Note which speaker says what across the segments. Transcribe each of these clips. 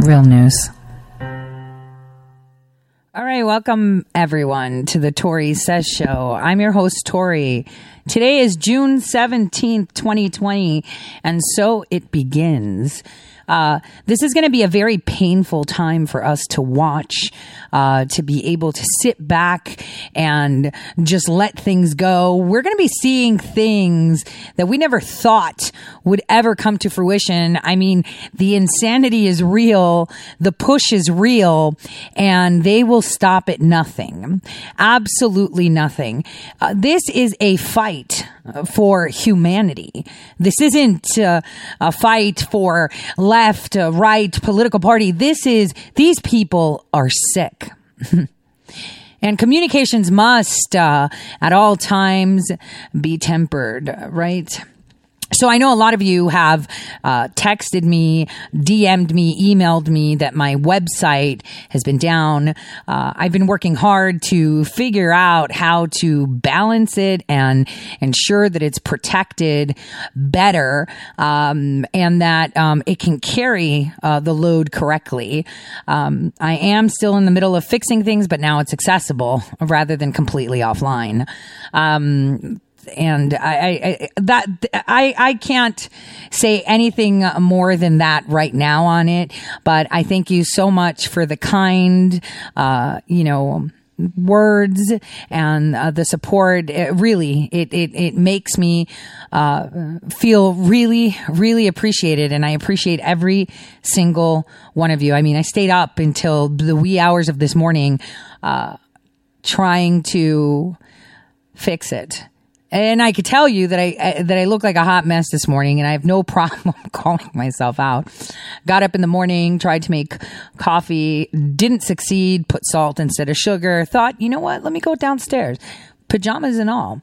Speaker 1: Real news. All right, welcome everyone to the Tori Says Show. I'm your host, Tori. Today is June 17th, 2020, and so it begins. Uh, this is going to be a very painful time for us to watch, uh, to be able to sit back and just let things go. We're going to be seeing things that we never thought would ever come to fruition. I mean, the insanity is real, the push is real, and they will stop at nothing. Absolutely nothing. Uh, this is a fight for humanity. This isn't uh, a fight for left, uh, right, political party. This is, these people are sick. and communications must, uh, at all times, be tempered, right? So I know a lot of you have uh, texted me, DM'd me, emailed me that my website has been down. Uh, I've been working hard to figure out how to balance it and ensure that it's protected better um, and that um, it can carry uh, the load correctly. Um, I am still in the middle of fixing things, but now it's accessible rather than completely offline. And I, I, that I I can't say anything more than that right now on it. But I thank you so much for the kind, uh, you know words and uh, the support. It really it, it it makes me uh, feel really really appreciated. And i appreciate every single one of you. I mean i stayed up until the wee hours of this morning uh, trying to fix it and I could tell you that I, I, that I look like a hot mess this morning, and I have no problem calling myself out. Got up in the morning, tried to make coffee, didn't succeed. Put salt instead of sugar. Thought, you know what? Let me go downstairs, pajamas and all,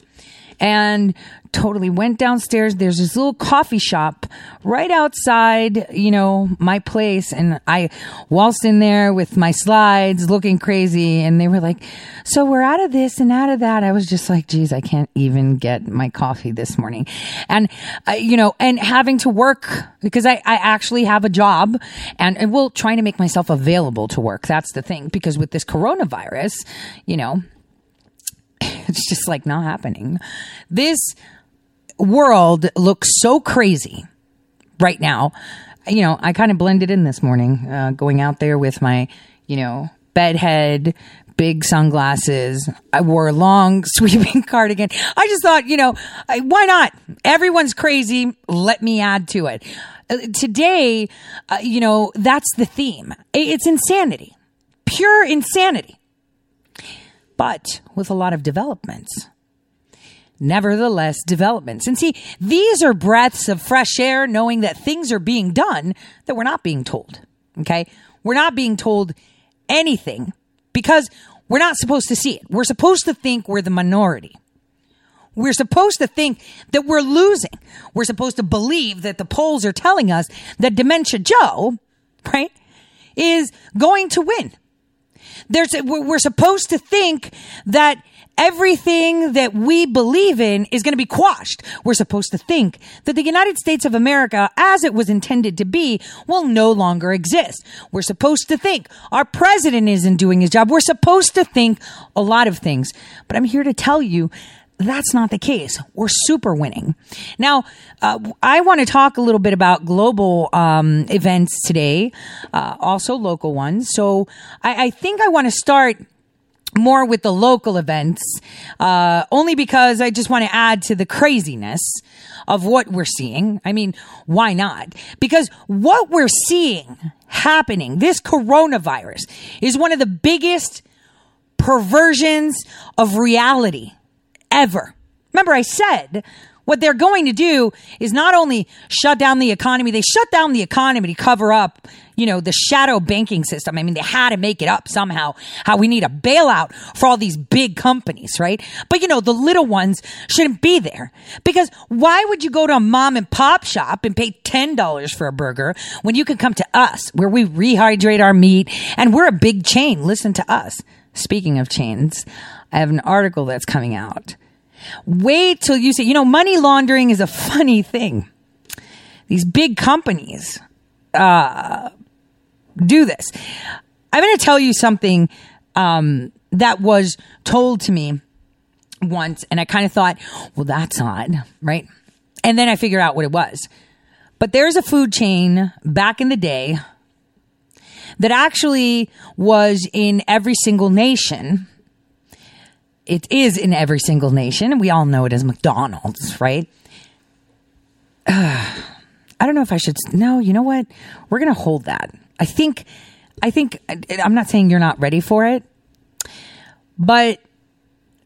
Speaker 1: and totally went downstairs. There's this little coffee shop right outside, you know, my place. And I waltzed in there with my slides looking crazy. And they were like, so we're out of this and out of that. I was just like, geez, I can't even get my coffee this morning. And, uh, you know, and having to work because I, I actually have a job and, and well, trying to make myself available to work. That's the thing. Because with this coronavirus, you know, it's just like not happening. This world looks so crazy right now. You know, I kind of blended in this morning, uh, going out there with my, you know, bedhead, big sunglasses. I wore a long sweeping cardigan. I just thought, you know, why not? Everyone's crazy. Let me add to it. Uh, today, uh, you know, that's the theme. It's insanity, pure insanity, but with a lot of developments nevertheless developments. And see, these are breaths of fresh air, knowing that things are being done that we're not being told. Okay. We're not being told anything because we're not supposed to see it. We're supposed to think we're the minority. We're supposed to think that we're losing. We're supposed to believe that the polls are telling us that Dementia Joe, right, is going to win. There's, we're supposed to think that everything that we believe in is going to be quashed. We're supposed to think that the United States of America, as it was intended to be, will no longer exist. We're supposed to think our president isn't doing his job. We're supposed to think a lot of things. But I'm here to tell you that's not the case. We're super winning. Now, uh, I want to talk a little bit about global um, events today, uh, also local ones. So I, I think I want to start more with the local events, uh, only because I just want to add to the craziness of what we're seeing. I mean, why not? Because what we're seeing happening, this coronavirus, is one of the biggest perversions of reality ever. Remember, I said what they're going to do is not only shut down the economy, they shut down the economy to cover up, you know, the shadow banking system. I mean, they had to make it up somehow how we need a bailout for all these big companies, right? But you know, the little ones shouldn't be there because why would you go to a mom and pop shop and pay $10 for a burger when you can come to us where we rehydrate our meat and we're a big chain? Listen to us. Speaking of chains, I have an article that's coming out. Wait till you see, you know, money laundering is a funny thing. These big companies uh, do this. I'm going to tell you something um, that was told to me once, and I kind of thought, well, that's odd, right? And then I figured out what it was. But there's a food chain back in the day that actually was in every single nation. It is in every single nation. We all know it as McDonald's, right? Uh, I don't know if I should. No, you know what? We're going to hold that. I think, I think, I'm not saying you're not ready for it, but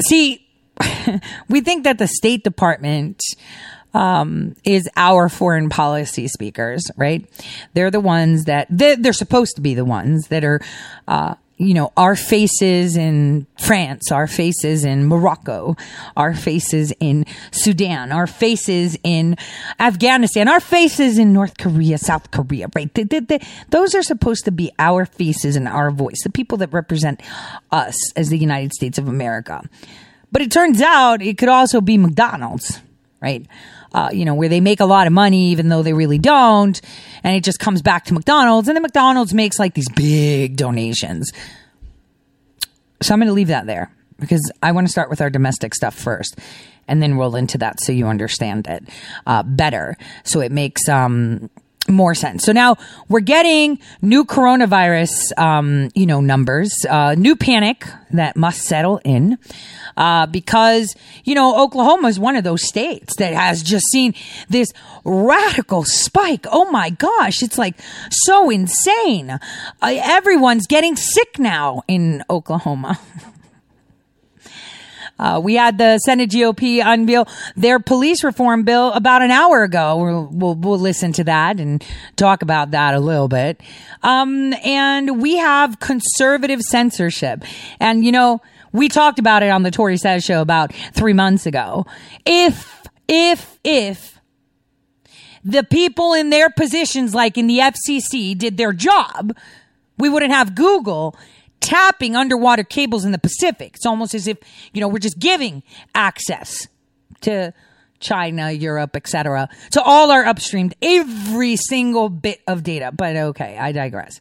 Speaker 1: see, we think that the State Department um, is our foreign policy speakers, right? They're the ones that they're, they're supposed to be the ones that are, uh, you know, our faces in France, our faces in Morocco, our faces in Sudan, our faces in Afghanistan, our faces in North Korea, South Korea, right? Those are supposed to be our faces and our voice, the people that represent us as the United States of America. But it turns out it could also be McDonald's, right? Uh, you know, where they make a lot of money even though they really don't. And it just comes back to McDonald's and then McDonald's makes like these big donations. So I'm going to leave that there because I want to start with our domestic stuff first and then roll into that so you understand it uh, better. So it makes, um, more sense. So now we're getting new coronavirus, um, you know, numbers, uh, new panic that must settle in, uh, because, you know, Oklahoma is one of those states that has just seen this radical spike. Oh my gosh. It's like so insane. Uh, everyone's getting sick now in Oklahoma. Uh, we had the Senate GOP unveil their police reform bill about an hour ago. We'll, we'll, we'll listen to that and talk about that a little bit. Um, and we have conservative censorship. And, you know, we talked about it on the Tori Says show about three months ago. If, if, if the people in their positions, like in the FCC, did their job, we wouldn't have Google tapping underwater cables in the Pacific. It's almost as if, you know, we're just giving access to China, Europe, etc. to all our upstreamed every single bit of data. But okay, I digress.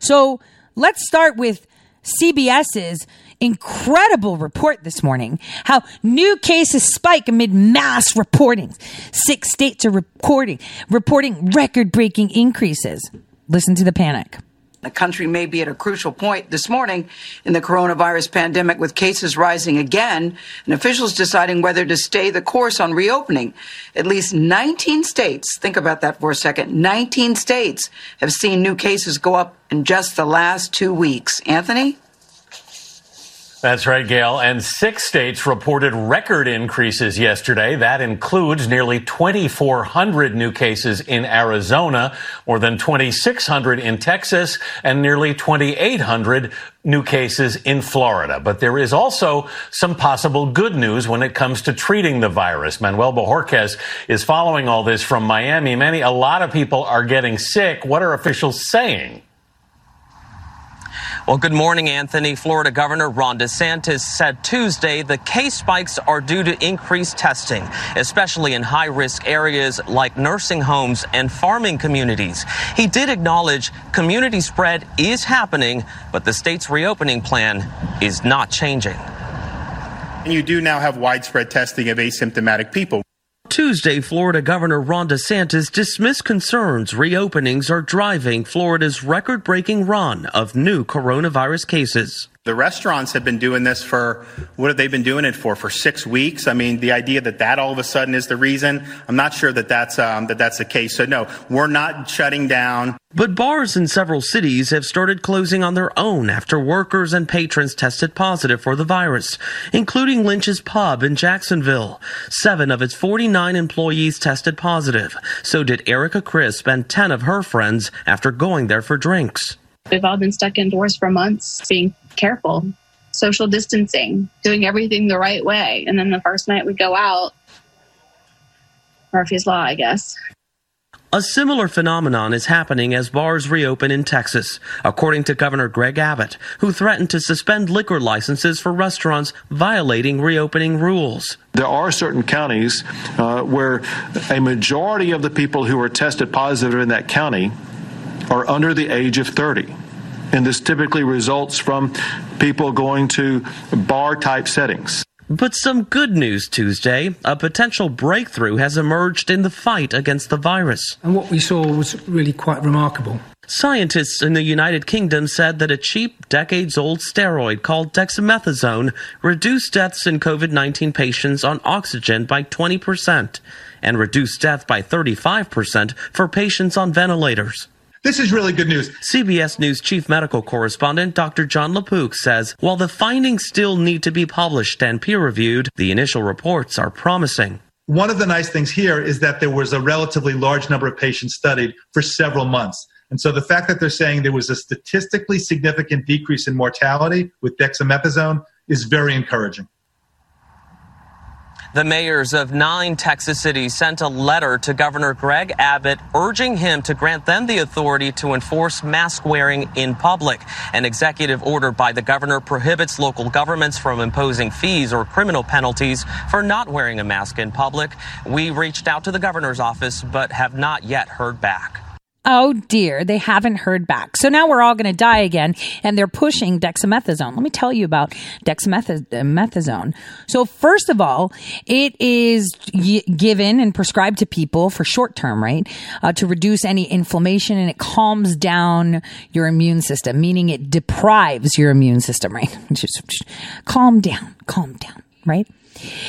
Speaker 1: So let's start with CBS's incredible report this morning how new cases spike amid mass reporting. Six states are reporting reporting record breaking increases. Listen to the panic.
Speaker 2: The country may be at a crucial point this morning in the coronavirus pandemic with cases rising again and officials deciding whether to stay the course on reopening. At least 19 states, think about that for a second, 19 states have seen new cases go up in just the last two weeks. Anthony?
Speaker 3: That's right, Gail. And six states reported record increases yesterday. That includes nearly 2,400 new cases in Arizona, more than 2,600 in Texas, and nearly 2,800 new cases in Florida. But there is also some possible good news when it comes to treating the virus. Manuel Bojorquez is following all this from Miami. Many, a lot of people are getting sick. What are officials saying?
Speaker 4: Well, good morning, Anthony. Florida Governor Ron DeSantis said Tuesday the case spikes are due to increased testing, especially in high risk areas like nursing homes and farming communities. He did acknowledge community spread is happening, but the state's reopening plan is not changing.
Speaker 5: And you do now have widespread testing of asymptomatic people.
Speaker 4: Tuesday, Florida Governor Ron DeSantis dismissed concerns reopenings are driving Florida's record breaking run of new coronavirus cases.
Speaker 5: The restaurants have been doing this for, what have they been doing it for? For six weeks? I mean, the idea that that all of a sudden is the reason, I'm not sure that that's, um, that that's the case. So no, we're not shutting down.
Speaker 4: But bars in several cities have started closing on their own after workers and patrons tested positive for the virus, including Lynch's Pub in Jacksonville. Seven of its 49 employees tested positive. So did Erica Crisp and 10 of her friends after going there for drinks.
Speaker 6: We've all been stuck indoors for months, being careful, social distancing, doing everything the right way. And then the first night we go out, Murphy's Law, I guess.
Speaker 4: A similar phenomenon is happening as bars reopen in Texas, according to Governor Greg Abbott, who threatened to suspend liquor licenses for restaurants violating reopening rules.
Speaker 7: There are certain counties uh, where a majority of the people who are tested positive in that county are under the age of 30. And this typically results from people going to bar type settings.
Speaker 4: But some good news Tuesday. A potential breakthrough has emerged in the fight against the virus.
Speaker 8: And what we saw was really quite remarkable.
Speaker 4: Scientists in the United Kingdom said that a cheap, decades old steroid called dexamethasone reduced deaths in COVID 19 patients on oxygen by 20% and reduced death by 35% for patients on ventilators.
Speaker 9: This is really good news.
Speaker 4: CBS News chief medical correspondent Dr. Jon LaPook says while the findings still need to be published and peer reviewed, the initial reports are promising.
Speaker 9: One of the nice things here is that there was a relatively large number of patients studied for several months. And so the fact that they're saying there was a statistically significant decrease in mortality with dexamethasone is very encouraging.
Speaker 4: The mayors of nine Texas cities sent a letter to Governor Greg Abbott urging him to grant them the authority to enforce mask wearing in public. An executive order by the governor prohibits local governments from imposing fees or criminal penalties for not wearing a mask in public. We reached out to the governor's office but have not yet heard back.
Speaker 1: Oh dear, they haven't heard back. So now we're all going to die again, and they're pushing dexamethasone. Let me tell you about dexamethasone. So first of all, it is given and prescribed to people for short term, right, uh, to reduce any inflammation, and it calms down your immune system, meaning it deprives your immune system, right? Just calm down, calm down, right?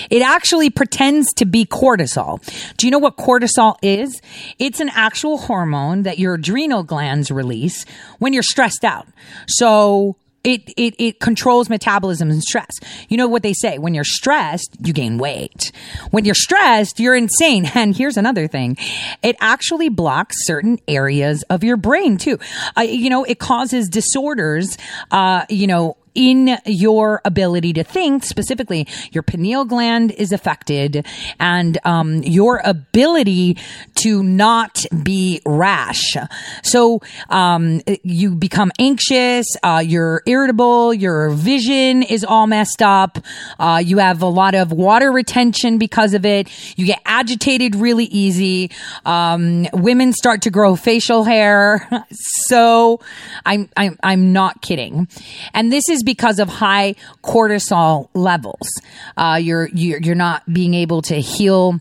Speaker 1: It actually pretends to be cortisol. Do you know what cortisol is? It's an actual hormone that your adrenal glands release when you're stressed out. So it, it, it controls metabolism and stress. You know what they say? When you're stressed, you gain weight. When you're stressed, you're insane. And here's another thing. It actually blocks certain areas of your brain too. Uh, you know, it causes disorders, uh, you know, in your ability to think specifically your pineal gland is affected and um, your ability to not be rash. So um, you become anxious uh, you're irritable your vision is all messed up uh, you have a lot of water retention because of it you get agitated really easy um, women start to grow facial hair. So I'm, I'm i'm not kidding. And this is because of high cortisol levels. Uh, you're, you're, you're not being able to heal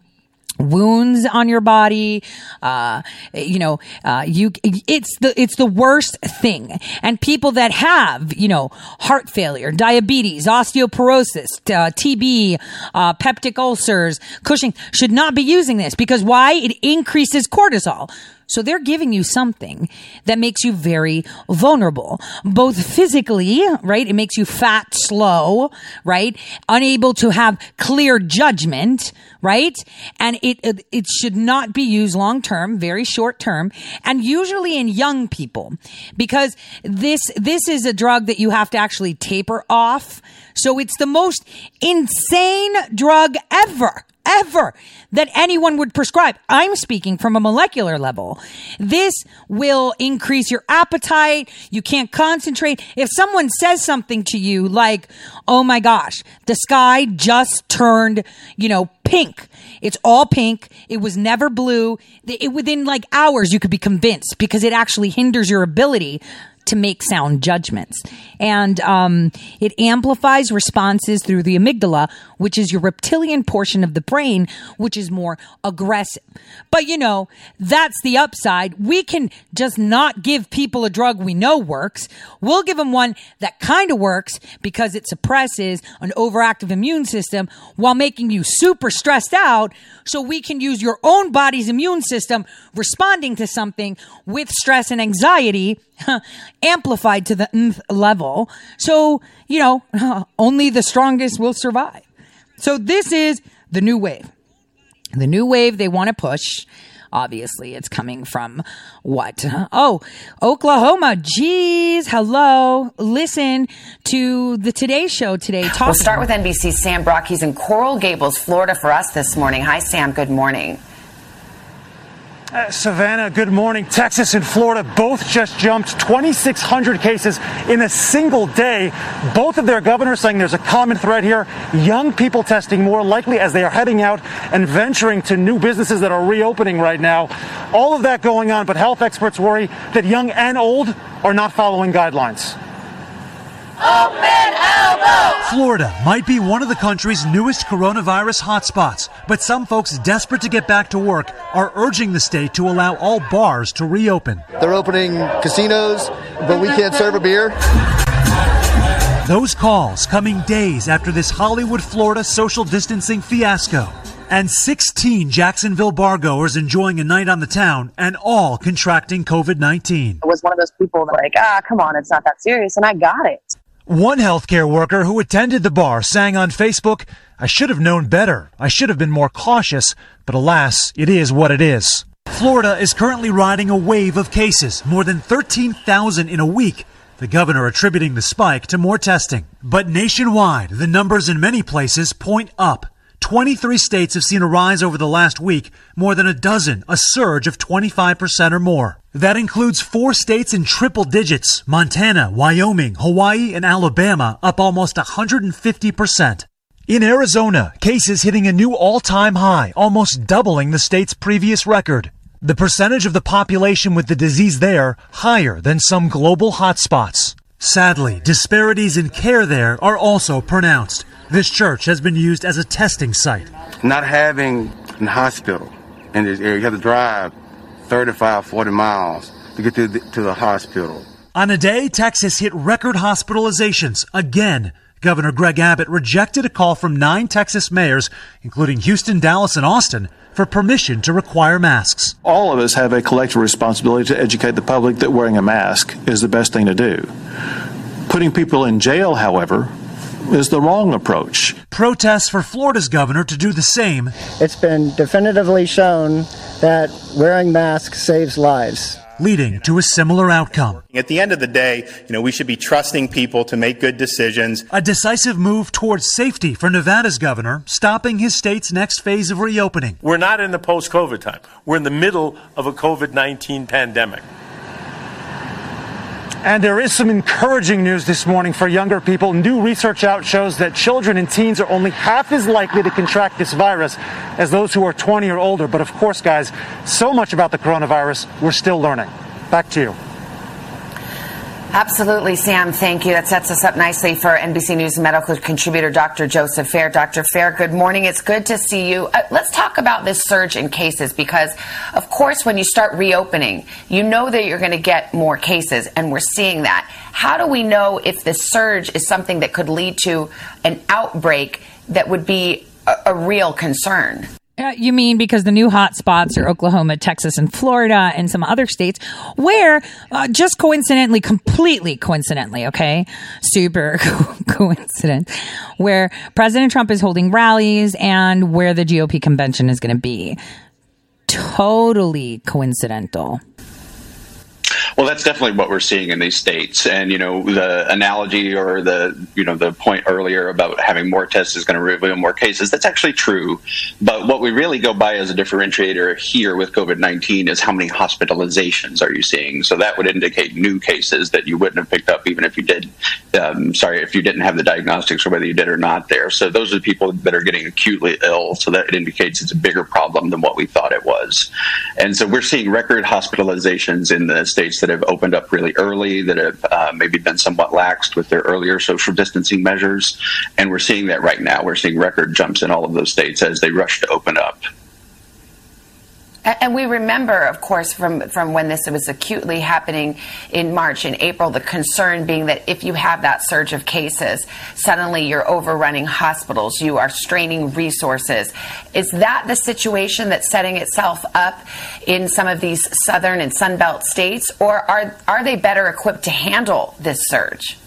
Speaker 1: wounds on your body. Uh, you know uh, you it's the it's the worst thing. And people that have you know heart failure diabetes osteoporosis uh, tb uh, peptic ulcers cushing should not be using this because why? It increases cortisol so they're giving you something that makes you very vulnerable, both physically, right? It makes you fat, slow, right? Unable to have clear judgment, right? And it, it, it should not be used long term, very short term, and usually in young people because this, this is a drug that you have to actually taper off. So it's the most insane drug ever ever that anyone would prescribe. I'm speaking from a molecular level. This will increase your appetite. You can't concentrate. If someone says something to you like, Oh my gosh, the sky just turned, you know, pink. It's all pink. It was never blue. It, within like hours, you could be convinced because it actually hinders your ability to make sound judgments. And um, it amplifies responses through the amygdala, which is your reptilian portion of the brain, which is more aggressive. But you know, that's the upside. We can just not give people a drug we know works. We'll give them one that kind of works because it suppresses an overactive immune system while making you super stressed out. So we can use your own body's immune system responding to something with stress and anxiety amplified to the nth level. So, you know, only the strongest will survive. So this is the new wave. The new wave they want to push. Obviously, it's coming from what? Oh, Oklahoma. Jeez. Hello. Listen to the Today Show today.
Speaker 10: Talk- we'll start with NBC's Sam Brock. He's in Coral Gables, Florida for us this morning. Hi, Sam. Good morning.
Speaker 11: Uh, Savannah, good morning. Texas and Florida both just jumped 2,600 cases in a single day. Both of their governors saying there's a common thread here young people testing more likely as they are heading out and venturing to new businesses that are reopening right now. All of that going on, but health experts worry that young and old are not following guidelines.
Speaker 12: Florida might be one of the country's newest coronavirus hotspots, but some folks desperate to get back to work are urging the state to allow all bars to reopen.
Speaker 13: They're opening casinos, but we can't serve a beer.
Speaker 12: Those calls coming days after this Hollywood, Florida social distancing fiasco. And 16 Jacksonville bargoers enjoying a night on the town and all contracting COVID 19.
Speaker 14: I was one of those people that, like, ah, come on, it's not that serious. And I got it.
Speaker 12: One healthcare worker who attended the bar sang on Facebook, I should have known better. I should have been more cautious, but alas, it is what it is. Florida is currently riding a wave of cases, more than 13,000 in a week. The governor attributing the spike to more testing. But nationwide, the numbers in many places point up. 23 states have seen a rise over the last week, more than a dozen, a surge of 25% or more. That includes four states in triple digits Montana, Wyoming, Hawaii, and Alabama, up almost 150%. In Arizona, cases hitting a new all time high, almost doubling the state's previous record. The percentage of the population with the disease there higher than some global hotspots. Sadly, disparities in care there are also pronounced. This church has been used as a testing site.
Speaker 15: Not having a hospital in this area, you have to drive 35, 40 miles to get to the, to the hospital.
Speaker 12: On a day, Texas hit record hospitalizations again. Governor Greg Abbott rejected a call from nine Texas mayors, including Houston, Dallas, and Austin, for permission to require masks.
Speaker 7: All of us have a collective responsibility to educate the public that wearing a mask is the best thing to do. Putting people in jail, however, is the wrong approach.
Speaker 12: Protests for Florida's governor to do the same.
Speaker 16: It's been definitively shown that wearing masks saves lives
Speaker 12: leading to a similar outcome.
Speaker 5: At the end of the day, you know, we should be trusting people to make good decisions.
Speaker 12: A decisive move towards safety for Nevada's governor, stopping his state's next phase of reopening.
Speaker 17: We're not in the post-COVID time. We're in the middle of a COVID-19 pandemic.
Speaker 11: And there is some encouraging news this morning for younger people. New research out shows that children and teens are only half as likely to contract this virus as those who are 20 or older. But of course, guys, so much about the coronavirus, we're still learning. Back to you.
Speaker 10: Absolutely, Sam. Thank you. That sets us up nicely for NBC News medical contributor Dr. Joseph Fair. Dr. Fair, good morning. It's good to see you. Uh, let's talk about this surge in cases because, of course, when you start reopening, you know that you're going to get more cases, and we're seeing that. How do we know if this surge is something that could lead to an outbreak that would be a, a real concern?
Speaker 1: Uh, you mean because the new hot spots are Oklahoma, Texas, and Florida, and some other states where, uh, just coincidentally, completely coincidentally, okay, super co- coincidence, where President Trump is holding rallies and where the GOP convention is going to be. Totally coincidental.
Speaker 18: Well, that's definitely what we're seeing in these states. And, you know, the analogy or the, you know, the point earlier about having more tests is going to reveal more cases, that's actually true. But what we really go by as a differentiator here with COVID 19 is how many hospitalizations are you seeing? So that would indicate new cases that you wouldn't have picked up even if you did, um, sorry, if you didn't have the diagnostics or whether you did or not there. So those are the people that are getting acutely ill. So that indicates it's a bigger problem than what we thought it was. And so we're seeing record hospitalizations in the states that have opened up really early, that have uh, maybe been somewhat laxed with their earlier social distancing measures. And we're seeing that right now. We're seeing record jumps in all of those states as they rush to open up.
Speaker 10: And we remember, of course, from, from when this was acutely happening in March and April, the concern being that if you have that surge of cases, suddenly you're overrunning hospitals, you are straining resources. Is that the situation that's setting itself up in some of these southern and Sunbelt states, or are, are they better equipped to handle this surge?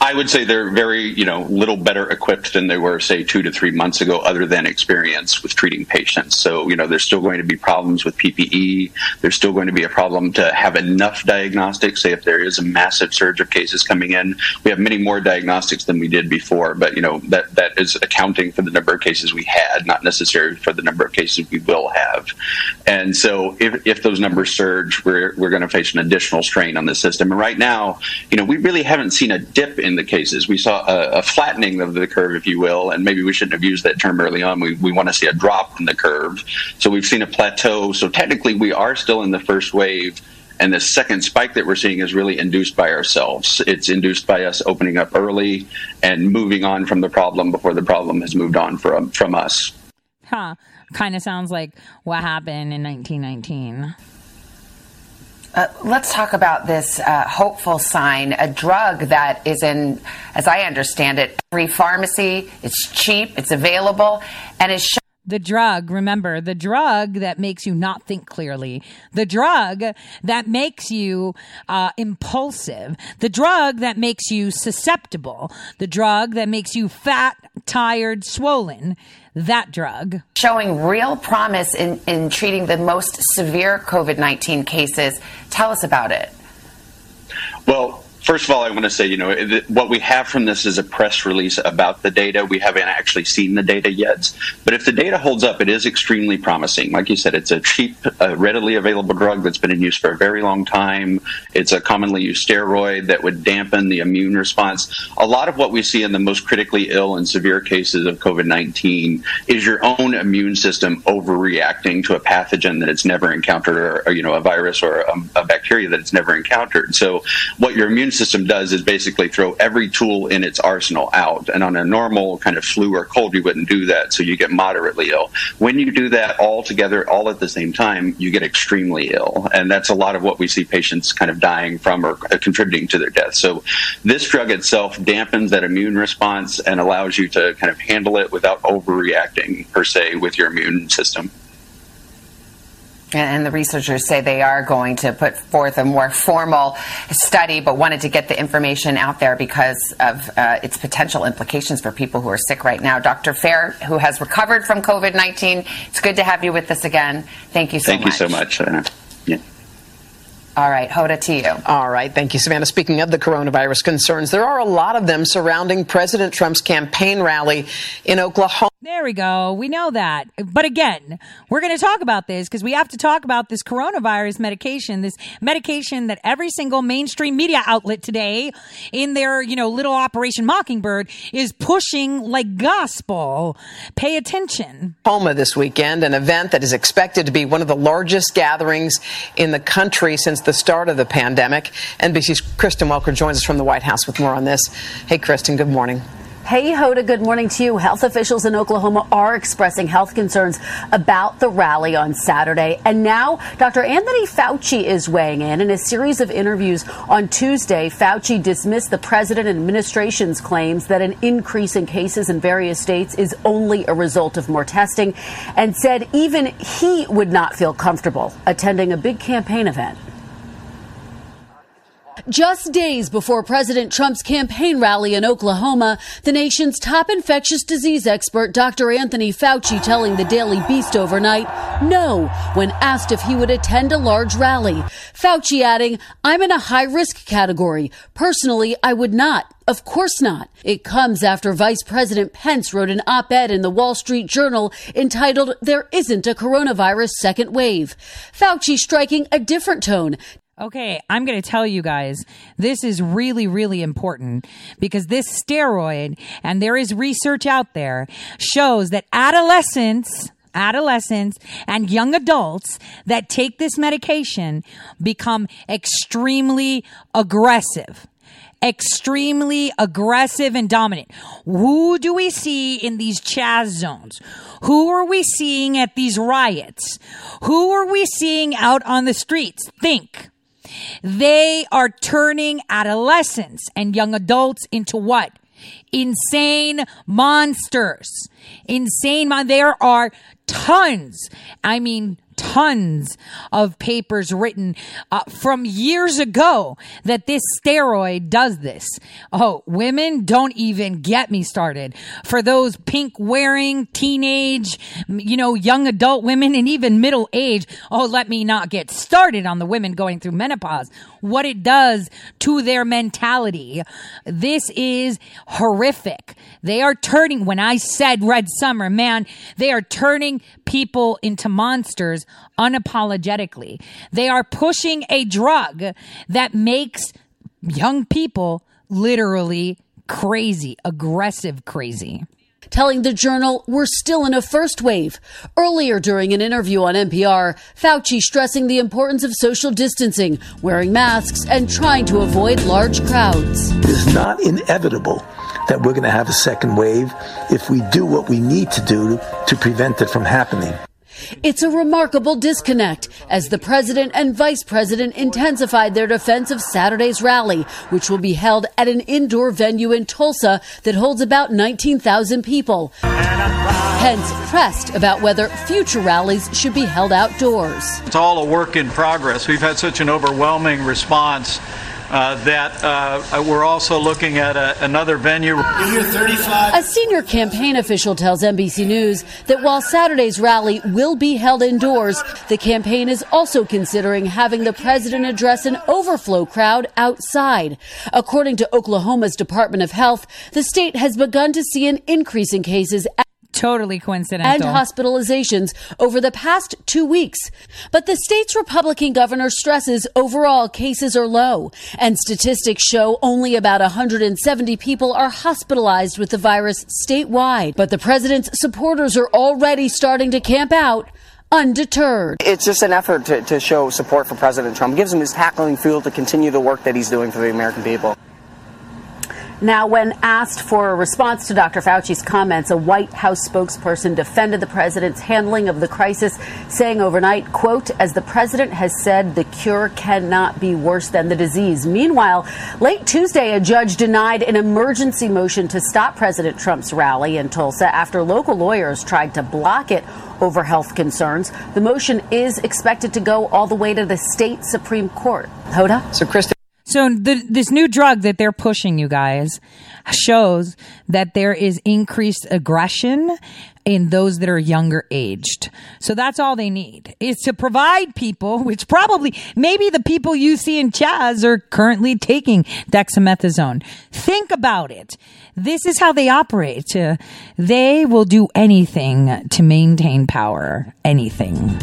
Speaker 18: I would say they're very, you know, little better equipped than they were, say, two to three months ago, other than experience with treating patients. So, you know, there's still going to be problems with PPE. There's still going to be a problem to have enough diagnostics. Say, if there is a massive surge of cases coming in, we have many more diagnostics than we did before. But, you know, that, that is accounting for the number of cases we had, not necessarily for the number of cases we will have. And so, if, if those numbers surge, we're, we're going to face an additional strain on the system. And right now, you know, we really haven't seen a dip in the cases. We saw a, a, flattening of the curve, if you will, and maybe we shouldn't have used that term early on. We, we want to see a drop in the curve. So we've seen a plateau. So technically, we are still in the first wave. And the second spike that we're seeing is really induced by ourselves. It's induced by us opening up early and moving on from the problem before the problem has moved on from, from us.
Speaker 1: Huh. Kind of sounds like what happened in 1919.
Speaker 10: Uh, let's talk about this uh, hopeful sign, a drug that is in, as I understand it, every pharmacy. It's cheap, it's available, and is.
Speaker 1: the drug, remember, the drug that makes you not think clearly, the drug that makes you uh, impulsive, the drug that makes you susceptible, the drug that makes you fat, tired, swollen, that drug.
Speaker 10: Showing real promise in, in treating the most severe COVID 19 cases. Tell us about it.
Speaker 18: Well, First of all, I want to say, you know, what we have from this is a press release about the data. We haven't actually seen the data yet. But if the data holds up, it is extremely promising. Like you said, it's a cheap, uh, readily available drug that's been in use for a very long time. It's a commonly used steroid that would dampen the immune response. A lot of what we see in the most critically ill and severe cases of COVID 19 is your own immune system overreacting to a pathogen that it's never encountered, or, or you know, a virus or a, a bacteria that it's never encountered. So, what your immune system does is basically throw every tool in its arsenal out. And on a normal kind of flu or cold, you wouldn't do that, so you get moderately ill. When you do that all together, all at the same time, you get extremely ill. And that's a lot of what we see patients kind of dying from or contributing to their death. So this drug itself dampens that immune response and allows you to kind of handle it without overreacting, per se, with your immune system.
Speaker 10: And the researchers say they are going to put forth a more formal study, but wanted to get the information out there because of uh, its potential implications for people who are sick right now. Dr. Fair, who has recovered from COVID 19, it's good to have you with us again. Thank you so
Speaker 18: Thank
Speaker 10: much.
Speaker 18: Thank you so much. Yeah.
Speaker 10: All right, Hoda, to you.
Speaker 19: All right, thank you, Savannah. Speaking of the coronavirus concerns, there are a lot of them surrounding President Trump's campaign rally in Oklahoma.
Speaker 1: There we go. We know that. But again, we're going to talk about this because we have to talk about this coronavirus medication, this medication that every single mainstream media outlet today in their, you know, little Operation Mockingbird is pushing like gospel. Pay attention.
Speaker 19: Homa this weekend, an event that is expected to be one of the largest gatherings in the country since the start of the pandemic. NBC's Kristen Welker joins us from the White House with more on this. Hey, Kristen, good morning.
Speaker 20: Hey, Hoda, good morning to you. Health officials in Oklahoma are expressing health concerns about the rally on Saturday. And now Dr. Anthony Fauci is weighing in. In a series of interviews on Tuesday, Fauci dismissed the president and administration's claims that an increase in cases in various states is only a result of more testing and said even he would not feel comfortable attending a big campaign event. Just days before President Trump's campaign rally in Oklahoma, the nation's top infectious disease expert, Dr. Anthony Fauci, telling the Daily Beast overnight, no, when asked if he would attend a large rally. Fauci adding, I'm in a high risk category. Personally, I would not. Of course not. It comes after Vice President Pence wrote an op ed in the Wall Street Journal entitled, There Isn't a Coronavirus Second Wave. Fauci striking a different tone,
Speaker 1: Okay, I'm going to tell you guys, this is really, really important because this steroid, and there is research out there, shows that adolescents, adolescents and young adults that take this medication become extremely aggressive extremely aggressive and dominant. Who do we see in these Chaz zones? Who are we seeing at these riots? Who are we seeing out on the streets? Think. They are turning adolescents and young adults into what? Insane monsters. Insane. Mon- there are tons. I mean, tons of papers written uh, from years ago that this steroid does this. Oh, women don't even get me started. For those pink wearing teenage, you know, young adult women and even middle age, oh, let me not get started on the women going through menopause. What it does to their mentality. This is horrific. They are turning, when I said Red Summer, man, they are turning people into monsters unapologetically. They are pushing a drug that makes young people literally crazy, aggressive crazy
Speaker 20: telling the journal we're still in a first wave. Earlier during an interview on NPR, Fauci stressing the importance of social distancing, wearing masks, and trying to avoid large crowds.
Speaker 21: It is not inevitable that we're going to have a second wave if we do what we need to do to prevent it from happening.
Speaker 20: It's a remarkable disconnect as the president and vice president intensified their defense of Saturday's rally, which will be held at an indoor venue in Tulsa that holds about 19,000 people. Pence pressed about whether future rallies should be held outdoors.
Speaker 22: It's all a work in progress. We've had such an overwhelming response Uh, that uh, uh, we're also looking at a, another venue.
Speaker 20: A senior campaign official tells NBC News that while Saturday's rally will be held indoors, the campaign is also considering having the president address an overflow crowd outside. According to Oklahoma's Department of Health, the state has begun to see an increase in cases
Speaker 1: totally coincidental.
Speaker 20: And hospitalizations over the past two weeks. But the state's Republican governor stresses overall cases are low, and statistics show only about 170 people are hospitalized with the virus statewide. But the president's supporters are already starting to camp out undeterred.
Speaker 23: It's just an effort to, to show support for President Trump. It gives him his tackling fuel to continue the work that he's doing for the American people.
Speaker 20: Now, when asked for a response to Dr. Fauci's comments, a White House spokesperson defended the president's handling of the crisis, saying overnight, quote, as the president has said, the cure cannot be worse than the disease. Meanwhile, late Tuesday, a judge denied an emergency motion to stop President Trump's rally in Tulsa after local lawyers tried to block it over health concerns. The motion is expected to go all the way to the state Supreme Court. Hoda?
Speaker 19: So, Kristen.
Speaker 1: So the, this new drug that they're pushing, you guys, shows that there is increased aggression in those that are younger aged. So that's all they need is to provide people, which probably maybe the people you see in Chaz are currently taking dexamethasone. Think about it. This is how they operate. Uh, they will do anything to maintain power. Anything.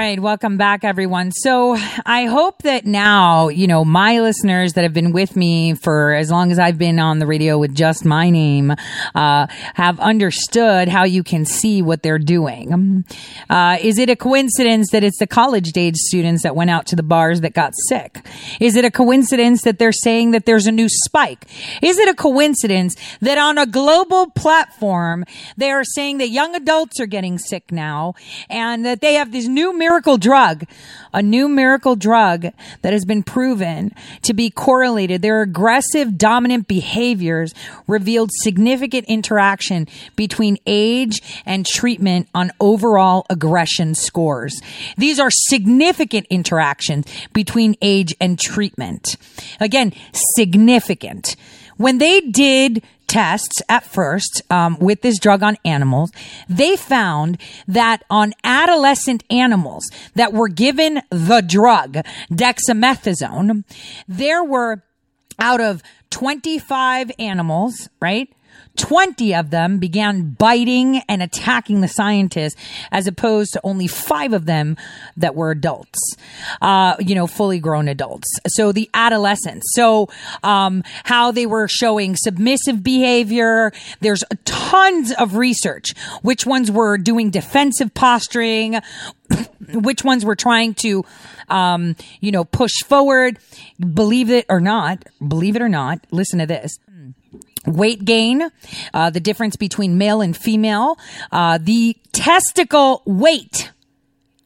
Speaker 1: Right, welcome back, everyone. So I hope that now, you know, my listeners that have been with me for as long as I've been on the radio with just my name uh, have understood how you can see what they're doing. Uh, is it a coincidence that it's the college age students that went out to the bars that got sick? Is it a coincidence that they're saying that there's a new spike? Is it a coincidence that on a global platform they are saying that young adults are getting sick now and that they have these new miracle drug, a new miracle drug that has been proven to be correlated. Their aggressive dominant behaviors revealed significant interaction between age and treatment on overall aggression scores. These are significant interactions between age and treatment. Again, significant. When they did tests at first um, with this drug on animals, they found that on adolescent animals that were given the drug dexamethasone, there were out of 25 animals, right? 20 of them began biting and attacking the scientists as opposed to only five of them that were adults, uh, you know, fully grown adults. So the adolescents. So, um, how they were showing submissive behavior. There's tons of research. Which ones were doing defensive posturing? which ones were trying to, um, you know, push forward? Believe it or not, believe it or not, listen to this weight gain, uh, the difference between male and female, uh, the testicle weight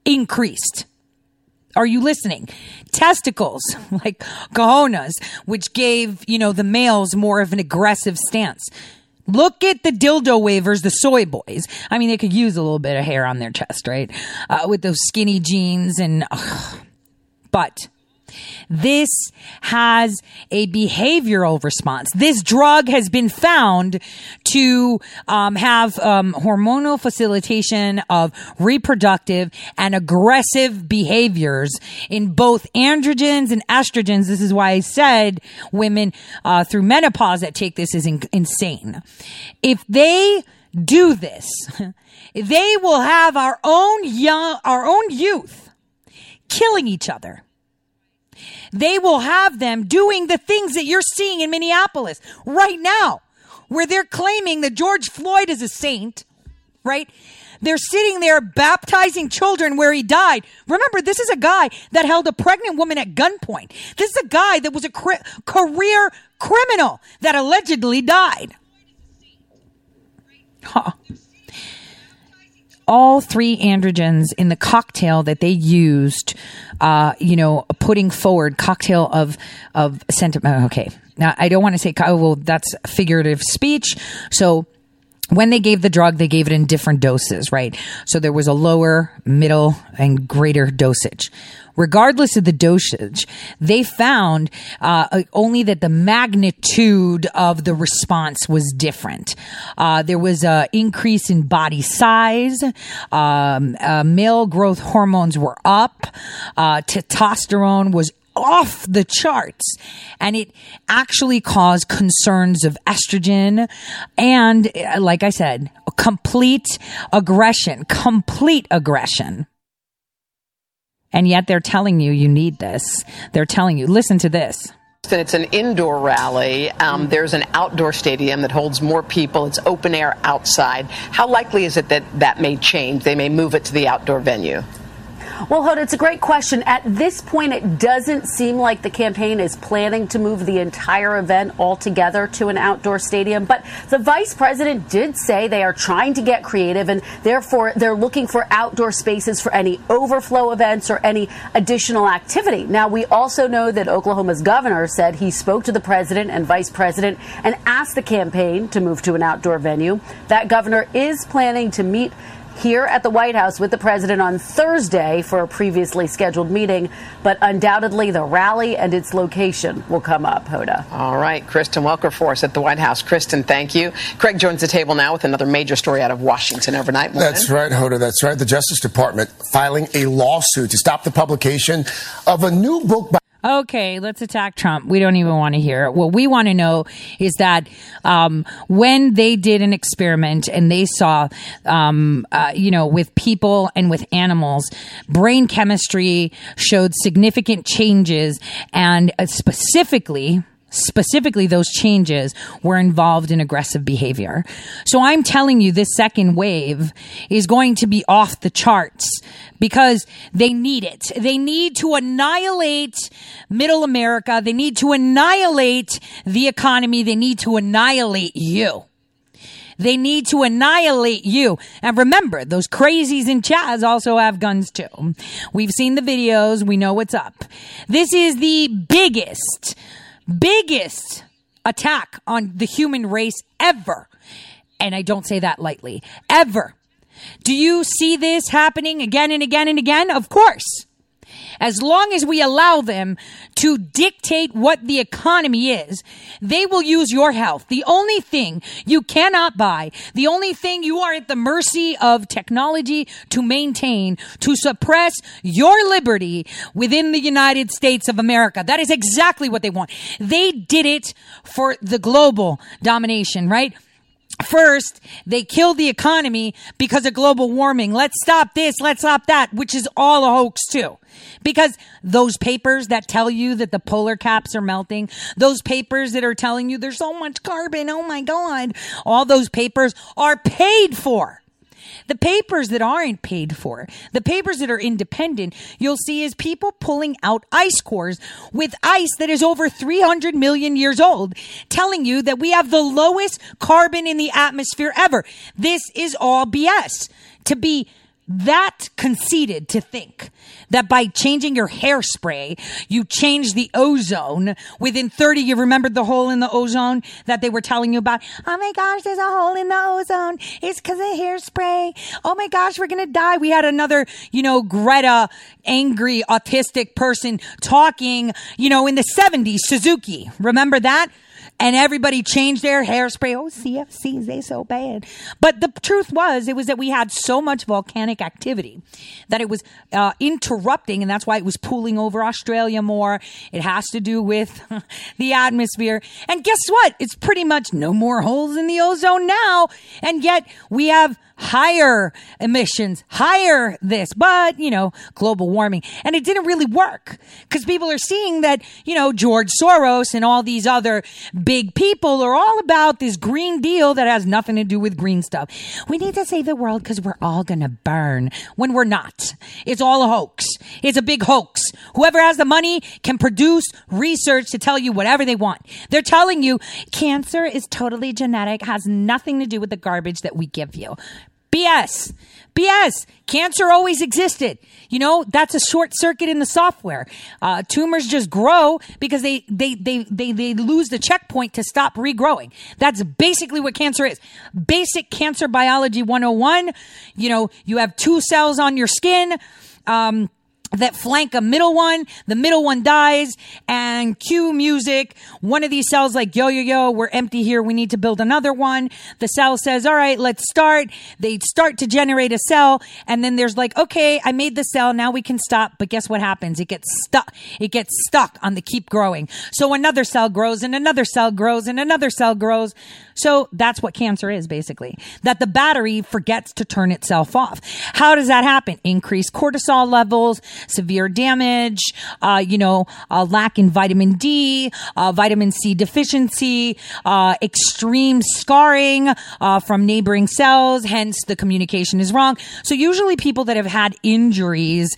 Speaker 1: increased. Are you listening? Testicles, like cojones, which gave, you know, the males more of an aggressive stance. Look at the dildo wavers, the soy boys. I mean, they could use a little bit of hair on their chest, right? Uh, with those skinny jeans and, ugh. but this has a behavioral response. This drug has been found to um, have um, hormonal facilitation of reproductive and aggressive behaviors in both androgens and estrogens. This is why I said women uh, through menopause that take this is in- insane. If they do this, they will have our own young, our own youth killing each other they will have them doing the things that you're seeing in Minneapolis right now, where they're claiming that George Floyd is a saint, right? They're sitting there baptizing children where he died. Remember, this is a guy that held a pregnant woman at gunpoint. This is a guy that was a cri- career criminal that allegedly died. Huh all three androgens in the cocktail that they used, uh, you know, putting forward cocktail of, of sentiment. Okay. Now I don't want to say, oh, well, that's figurative speech. So when they gave the drug, they gave it in different doses, right? So there was a lower, middle, and greater dosage. Regardless of the dosage, they found uh, only that the magnitude of the response was different. Uh, there was an increase in body size. Um, uh, male growth hormones were up. Uh, testosterone was off the charts and it actually caused concerns of estrogen and like i said complete aggression complete aggression and yet they're telling you you need this they're telling you listen to this
Speaker 19: it's an indoor rally. Um, there's an outdoor stadium that holds more people. It's open air outside. How likely is it that that may change? They may move it to the outdoor venue.
Speaker 20: Well, Hoda, it's a great question. At this point, it doesn't seem like the campaign is planning to move the entire event altogether to an outdoor stadium. But the vice president did say they are trying to get creative and therefore they're looking for outdoor spaces for any overflow events or any additional activity. Now, we also know that Oklahoma's governor said he spoke to the president and vice president and asked the campaign to move to an outdoor venue. That governor is planning to meet here at the White House with the president on Thursday for a previously scheduled meeting, but undoubtedly the rally and its location will come up, Hoda.
Speaker 19: All right, Kristen Welker for us at the White House. Kristen, thank you. Craig joins the table now with another major story out of Washington overnight.
Speaker 24: Morning. That's right, Hoda. That's right. The Justice Department filing a lawsuit to stop the publication of a new book by
Speaker 1: okay, let's attack Trump. We don't even want to hear it. What we want to know is that um, when they did an experiment and they saw, um, uh, you know, with people and with animals, brain chemistry showed significant changes, and uh, specifically specifically those changes were involved in aggressive behavior. So I'm telling you this second wave is going to be off the charts because they need it. They need to annihilate middle America. They need to annihilate the economy. They need to annihilate you. They need to annihilate you. And remember, those crazies in Chaz also have guns too. We've seen the videos. We know what's up. This is the biggest biggest attack on the human race ever. And I don't say that lightly. Ever. Do you see this happening again and again and again? Of course as long as we allow them to dictate what the economy is, they will use your health. The only thing you cannot buy, the only thing you are at the mercy of technology to maintain, to suppress your liberty within the United States of America. That is exactly what they want. They did it for the global domination, right? First, they kill the economy because of global warming. Let's stop this. Let's stop that, which is all a hoax too. Because those papers that tell you that the polar caps are melting, those papers that are telling you there's so much carbon, oh my God, all those papers are paid for. The papers that aren't paid for, the papers that are independent, you'll see is people pulling out ice cores with ice that is over 300 million years old, telling you that we have the lowest carbon in the atmosphere ever. This is all BS. To be that conceited to think that by changing your hairspray, you change the ozone. Within 30, you remembered the hole in the ozone that they were telling you about. Oh my gosh, there's a hole in the ozone. It's because of hairspray. Oh my gosh, we're going to die. We had another, you know, Greta, angry, autistic person talking, you know, in the 70s, Suzuki. Remember that? And everybody changed their hairspray. Oh, CFCs, they so bad. But the truth was, it was that we had so much volcanic activity that it was uh, interrupting, and that's why it was pooling over Australia more. It has to do with the atmosphere. And guess what? It's pretty much no more holes in the ozone now. And yet we have higher emissions, higher this, but you know, global warming. And it didn't really work because people are seeing that, you know, George Soros and all these other big people are all about this green deal that has nothing to do with green stuff. We need to save the world because we're all going to burn when we're not. It's all a hoax. It's a big hoax. Whoever has the money can produce research to tell you whatever they want. They're telling you cancer is totally genetic, has nothing to do with the garbage that we give you. BS. BS. Cancer always existed. You know, that's a short circuit in the software. Uh, tumors just grow because they, they, they, they, they lose the checkpoint to stop regrowing. That's basically what cancer is. Basic cancer biology 101. You know, you have two cells on your skin. Um, that flank a middle one. The middle one dies and cue music. One of these cells like, yo, yo, yo, we're empty here. We need to build another one. The cell says, all right, let's start. They start to generate a cell. And then there's like, okay, I made the cell. Now we can stop. But guess what happens? It gets stuck. It gets stuck on the keep growing. So another cell grows and another cell grows and another cell grows. So that's what cancer is basically. That the battery forgets to turn itself off. How does that happen? Increased cortisol levels, severe damage, uh, you know, uh, lack in vitamin D, uh, vitamin C deficiency, uh, extreme scarring uh, from neighboring cells. Hence, the communication is wrong. So usually, people that have had injuries,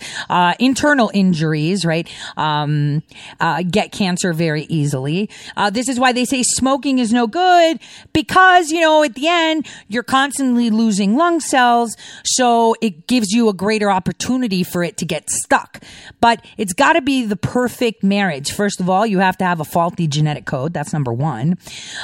Speaker 1: internal injuries, right, um, get cancer very easily. this is why they say smoking is no good because you know at the end you're constantly losing lung cells, so it gives you a greater opportunity for it to get stuck But it's got to be the perfect marriage. First of all, you have to have a faulty genetic code. That's number one.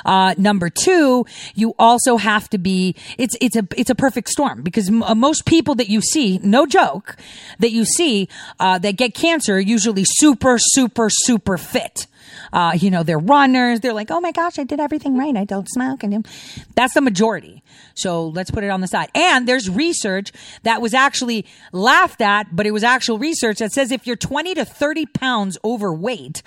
Speaker 1: Uh, number two, you also have to be. It's it's a it's a perfect storm because m- uh, most people that you see, no joke, that you see uh, that get cancer usually super super super fit. Uh, you know, they're runners. They're like, oh my gosh, I did everything right. I don't smoke. And that's the majority. So let's put it on the side. And there's research that was actually laughed at, but it was actual research that says if you're 20 to 30 pounds overweight,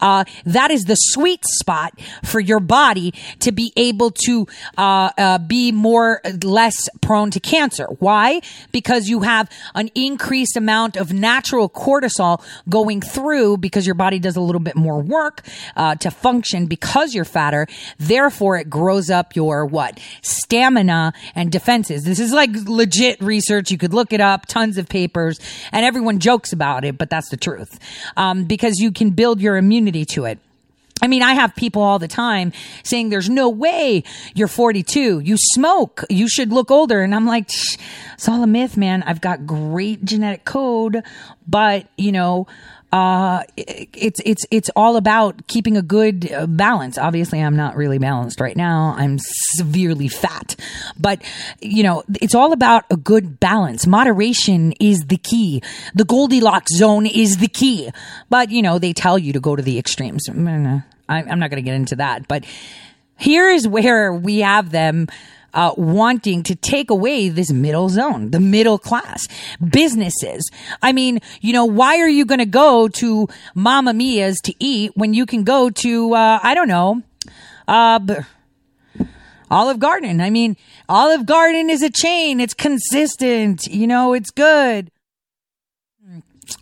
Speaker 1: uh, that is the sweet spot for your body to be able to uh, uh, be more less prone to cancer. Why? Because you have an increased amount of natural cortisol going through because your body does a little bit more work uh, to function because you're fatter. Therefore, it grows up your what stamina and defenses. This is like legit research. You could look it up, tons of papers, and everyone jokes about it, but that's the truth um, because you can build your immunity to it. I mean, I have people all the time saying there's no way you're 42. You smoke. You should look older. And I'm like, it's all a myth, man. I've got great genetic code, but you know, uh, it's it's it's all about keeping a good uh, balance. Obviously, I'm not really balanced right now. I'm severely fat, but you know, it's all about a good balance. Moderation is the key. The Goldilocks zone is the key. But you know, they tell you to go to the extremes. I'm not going to get into that, but here is where we have them uh, wanting to take away this middle zone, the middle class, businesses. I mean, you know, why are you going to go to Mamma Mia's to eat when you can go to, uh, I don't know, uh, Olive Garden? I mean, Olive Garden is a chain. It's consistent. You know, it's good.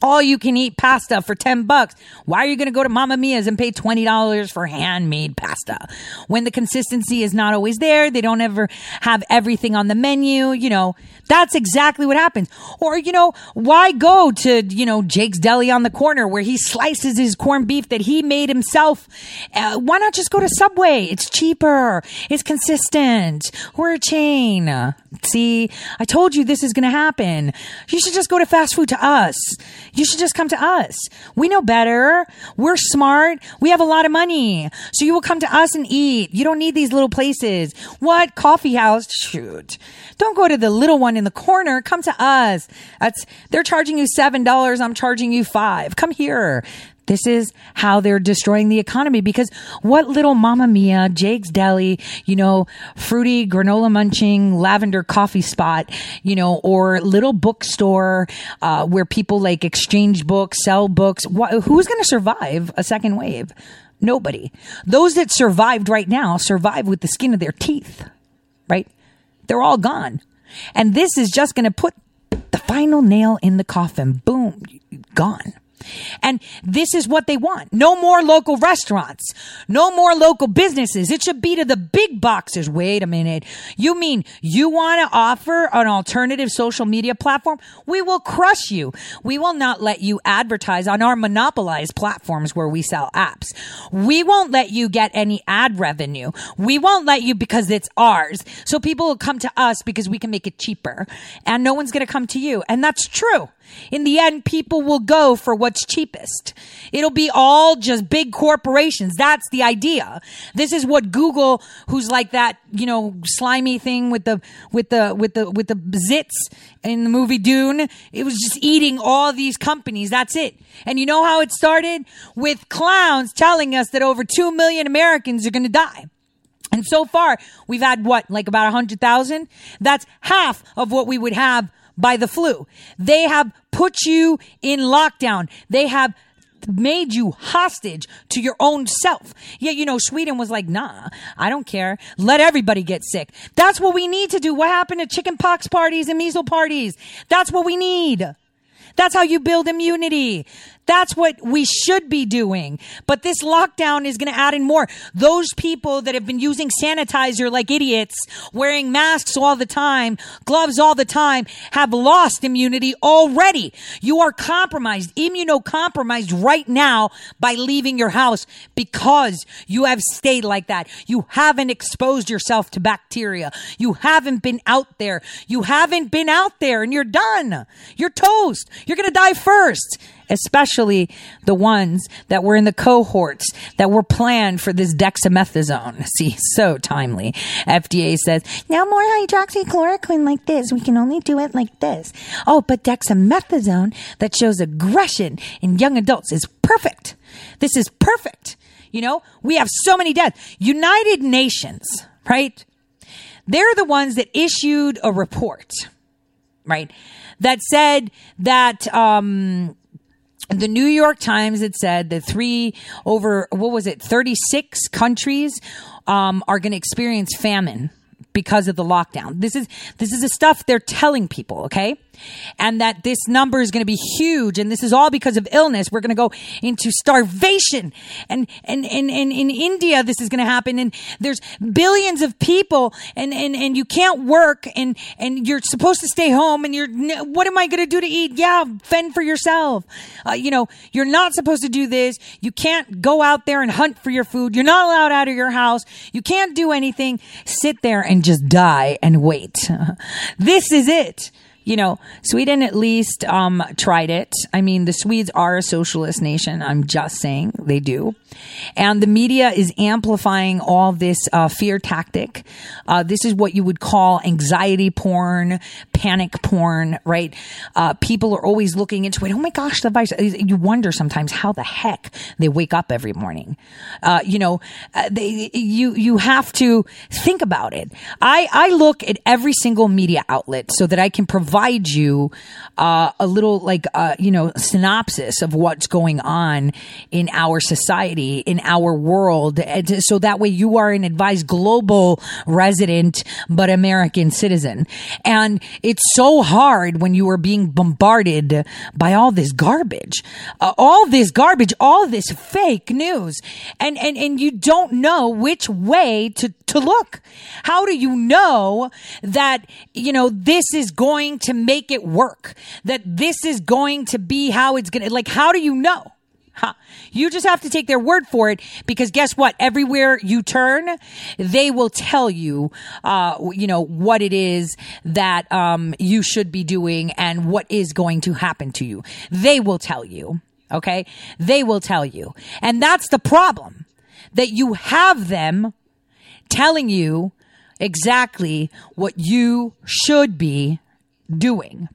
Speaker 1: All you can eat pasta for 10 bucks. Why are you going to go to Mamma Mia's and pay $20 for handmade pasta? When the consistency is not always there, they don't ever have everything on the menu, you know, that's exactly what happens. Or, you know, why go to, you know, Jake's Deli on the corner where he slices his corned beef that he made himself? Uh, why not just go to Subway? It's cheaper. It's consistent. We're a chain. See, I told you this is going to happen. You should just go to fast food to us. You should just come to us. We know better. We're smart. We have a lot of money. So you will come to us and eat. You don't need these little places. What? Coffee house? Shoot. Don't go to the little one in the corner. Come to us. That's, they're charging you $7. I'm charging you five. Come here. This is how they're destroying the economy because what little Mamma Mia, Jake's Deli, you know, fruity granola munching lavender coffee spot, you know, or little bookstore, uh, where people like exchange books, sell books. Wh- who's going to survive a second wave? Nobody. Those that survived right now survive with the skin of their teeth, right? They're all gone. And this is just going to put the final nail in the coffin. Boom, gone. And this is what they want. No more local restaurants. No more local businesses. It should be to the big boxes. Wait a minute. You mean you want to offer an alternative social media platform? We will crush you. We will not let you advertise on our monopolized platforms where we sell apps. We won't let you get any ad revenue. We won't let you because it's ours. So people will come to us because we can make it cheaper and no one's going to come to you. And that's true. In the end, people will go for cheapest. It'll be all just big corporations. That's the idea. This is what Google, who's like that, you know, slimy thing with the, with the, with the, with the zits in the movie Dune. It was just eating all these companies. That's it. And you know how it started? With clowns telling us that over 2 million Americans are going to die. And so far, we've had what, like about 100,000? That's half of what we would have by the flu. They have put you in lockdown. They have made you hostage to your own self. Yet, you know, Sweden was like, nah, I don't care. Let everybody get sick. That's what we need to do. What happened to chicken pox parties and measles parties? That's what we need. That's how you build immunity. That's what we should be doing. But this lockdown is going to add in more. Those people that have been using sanitizer like idiots, wearing masks all the time, gloves all the time, have lost immunity already. You are compromised, immunocompromised right now by leaving your house because you have stayed like that. You haven't exposed yourself to bacteria. You haven't been out there. You haven't been out there and you're done. You're toast. You're going to die first especially the ones that were in the cohorts that were planned for this dexamethasone. See, so timely. FDA says, now more hydroxychloroquine like this. We can only do it like this. Oh, but dexamethasone that shows aggression in young adults is perfect. This is perfect. You know, we have so many deaths. United Nations, right? They're the ones that issued a report, right? That said that, um, the New York Times had said that three over what was it, thirty six countries um, are going to experience famine because of the lockdown. This is this is the stuff they're telling people, okay? And that this number is going to be huge and this is all because of illness. We're going to go into starvation. And and and, and in India this is going to happen and there's billions of people and and and you can't work and and you're supposed to stay home and you're what am I going to do to eat? Yeah, fend for yourself. Uh, you know, you're not supposed to do this. You can't go out there and hunt for your food. You're not allowed out of your house. You can't do anything. Sit there and just die and wait. this is it. You know, Sweden at least um, tried it. I mean, the Swedes are a socialist nation. I'm just saying they do. And the media is amplifying all this uh, fear tactic. Uh, this is what you would call anxiety porn, panic porn, right? Uh, people are always looking into it. Oh my gosh, the virus. You wonder sometimes how the heck they wake up every morning. Uh, you know, uh, they, you, you have to think about it. I, I look at every single media outlet so that I can provide you uh, a little like, you know, synopsis of what's going on in our our society, in our world. And so that way you are an advised global resident, but American citizen. And it's so hard when you are being bombarded by all this garbage, uh, all this garbage, all this fake news. And, and, and you don't know which way to, to look. How do you know that, you know, this is going to make it work? That this is going to be how it's going to, like, how do you know? Huh. You just have to take their word for it because guess what? Everywhere you turn, they will tell you, uh, you know, what it is that, um, you should be doing and what is going to happen to you. They will tell you. Okay. They will tell you. And that's the problem that you have them telling you exactly what you should be doing.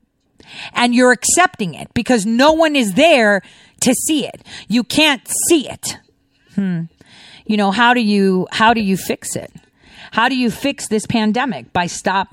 Speaker 1: And you're accepting it because no one is there to see it. You can't see it. Hmm. You know, how do you, how do you fix it? How do you fix this pandemic? By stop,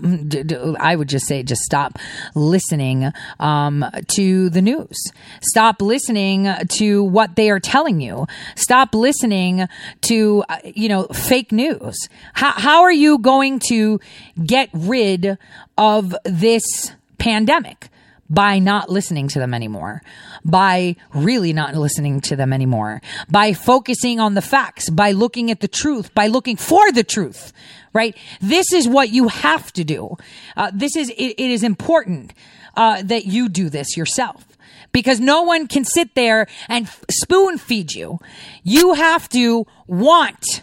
Speaker 1: I would just say, just stop listening um, to the news. Stop listening to what they are telling you. Stop listening to, uh, you know, fake news. How, how are you going to get rid of this pandemic? By not listening to them anymore, by really not listening to them anymore, by focusing on the facts, by looking at the truth, by looking for the truth, right? This is what you have to do. Uh, this is, it, it is important uh, that you do this yourself because no one can sit there and spoon feed you. You have to want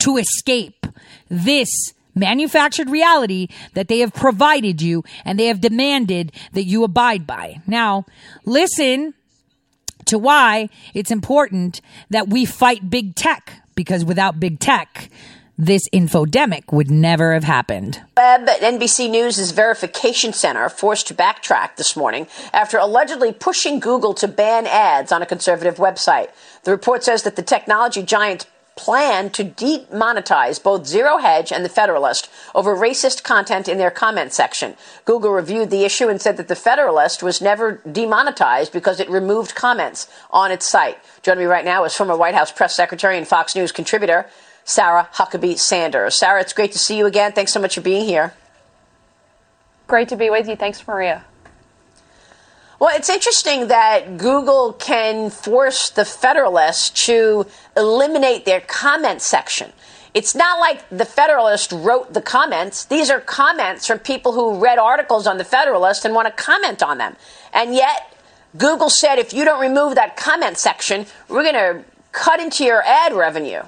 Speaker 1: to escape this manufactured reality that they have provided you and they have demanded that you abide by. Now, listen to why it's important that we fight big tech because without big tech, this infodemic would never have happened.
Speaker 25: Web at NBC News' verification center forced to backtrack this morning after allegedly pushing Google to ban ads on a conservative website. The report says that the technology giant plan to demonetize both Zero Hedge and The Federalist over racist content in their comment section. Google reviewed the issue and said that The Federalist was never demonetized because it removed comments on its site. Joining me right now is former White House press secretary and Fox News contributor Sarah Huckabee Sanders. Sarah, it's great to see you again. Thanks so much for being here.
Speaker 26: Great to be with you. Thanks, Maria.
Speaker 25: Well, it's interesting that Google can force the Federalist to eliminate their comment section. It's not like the Federalist wrote the comments. These are comments from people who read articles on the Federalist and want to comment on them. And yet, Google said if you don't remove that comment section, we're going to cut into your ad revenue.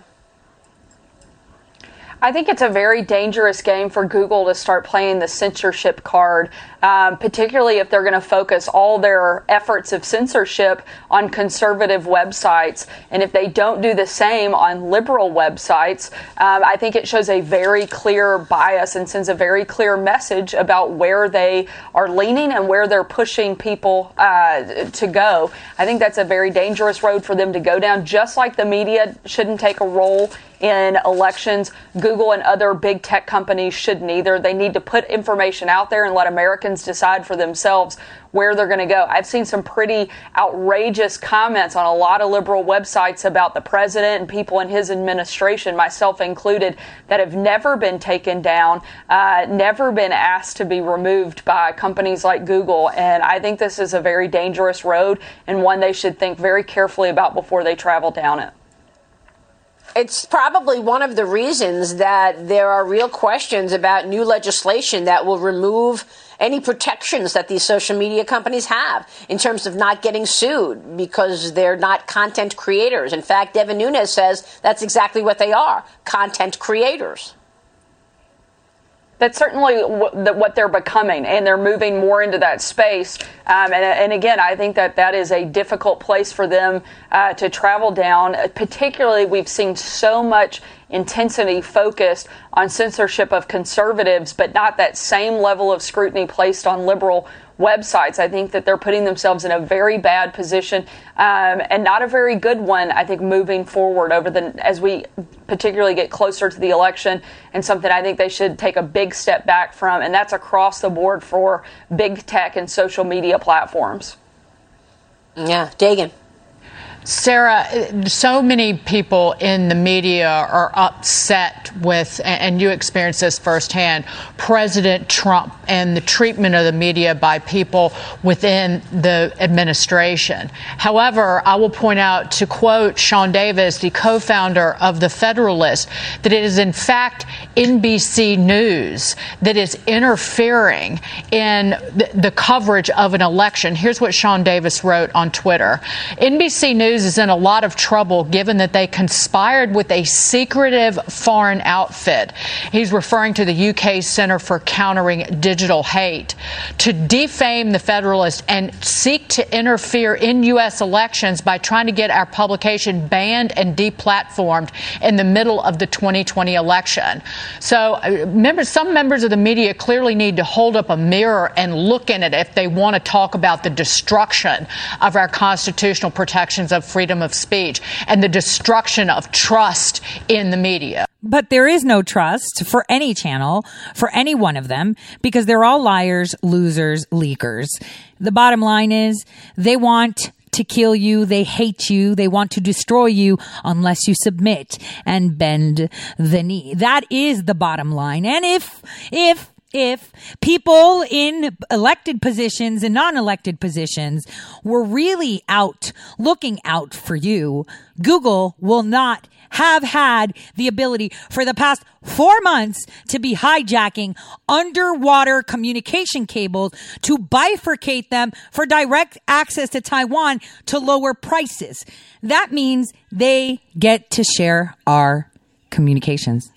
Speaker 26: I think it's a very dangerous game for Google to start playing the censorship card, um, particularly if they're going to focus all their efforts of censorship on conservative websites. And if they don't do the same on liberal websites, um, I think it shows a very clear bias and sends a very clear message about where they are leaning and where they're pushing people uh, to go. I think that's a very dangerous road for them to go down, just like the media shouldn't take a role in elections. Google and other big tech companies shouldn't either. They need to put information out there and let Americans decide for themselves where they're going to go. I've seen some pretty outrageous comments on a lot of liberal websites about the president and people in his administration, myself included, that have never been taken down, uh, never been asked to be removed by companies like Google. And I think this is a very dangerous road and one they should think very carefully about before they travel down it
Speaker 25: it's probably one of the reasons that there are real questions about new legislation that will remove any protections that these social media companies have in terms of not getting sued because they're not content creators. In fact, Devin Nunes says that's exactly what they are content creators
Speaker 26: that's certainly what they're becoming, and they're moving more into that space. Um, and, and, again, I think that that is a difficult place for them uh, to travel down. Particularly, we've seen so much intensity focused on censorship of conservatives, but not that same level of scrutiny placed on liberal websites. I think that they're putting themselves in a very bad position um, and not a very good one. I think moving forward over the as we particularly get closer to the election, and something I think they should take a big step back from, and that's across the board for big tech and social media platforms.
Speaker 25: Yeah, Dagen.
Speaker 27: Sarah, so many people in the media are upset with, and you experienced this firsthand, President Trump and the treatment of the media by people within the administration. However, I will point out, to quote Sean Davis, the co founder of The Federalist, that it is in fact NBC News that is interfering in the, the coverage of an election. Here's what Sean Davis wrote on Twitter NBC News is in a lot of trouble given that they conspired with a secretive foreign outfit. He's referring to the UK Center for Countering Digital Hate to defame the Federalist and seek to interfere in U.S. elections by trying to get our publication banned and deplatformed in the middle of the 2020 election. So, uh, members, some members of the media clearly need to hold up a mirror and look in it if they want to talk about the destruction of our constitutional protections of freedom of speech and the destruction of trust in the media.
Speaker 1: But there is no trust for any channel, for any one of them, because they're all liars, losers, leakers. The bottom line is they want to kill you. They hate you. They want to destroy you unless you submit and bend the knee. That is the bottom line. And if, if, if people in elected positions and non-elected positions were really out looking out for you, Google will not have had the ability for the past four months to be hijacking underwater communication cables to bifurcate them for direct access to Taiwan to lower prices. That means they get to share our communications.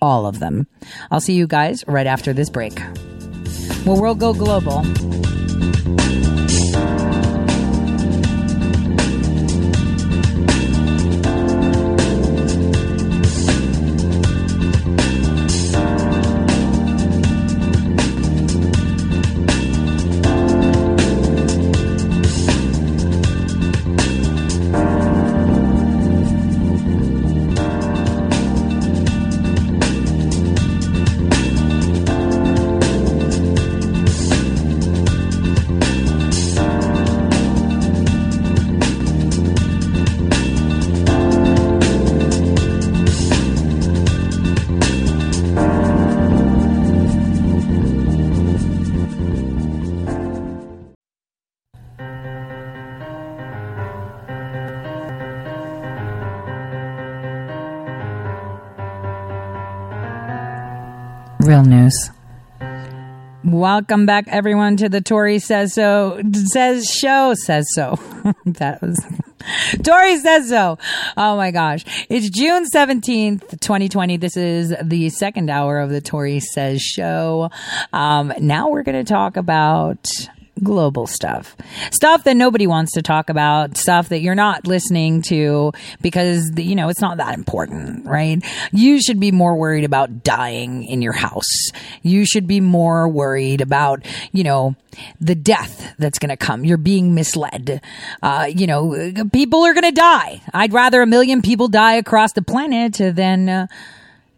Speaker 1: All of them. I'll see you guys right after this break. Well, we'll go global. Welcome back, everyone, to the Tore Says So Says Show Says So. that was Tore Says So. Oh my gosh. It's June 17th, 2020. This is the second hour of the Tore Says Show. Um, now we're going to talk about global stuff. Stuff that nobody wants to talk about, stuff that you're not listening to because, you know, it's not that important, right? You should be more worried about dying in your house. You should be more worried about, you know, the death that's going to come. You're being misled. Uh, you know, people are going to die. I'd rather a million people die across the planet than, uh,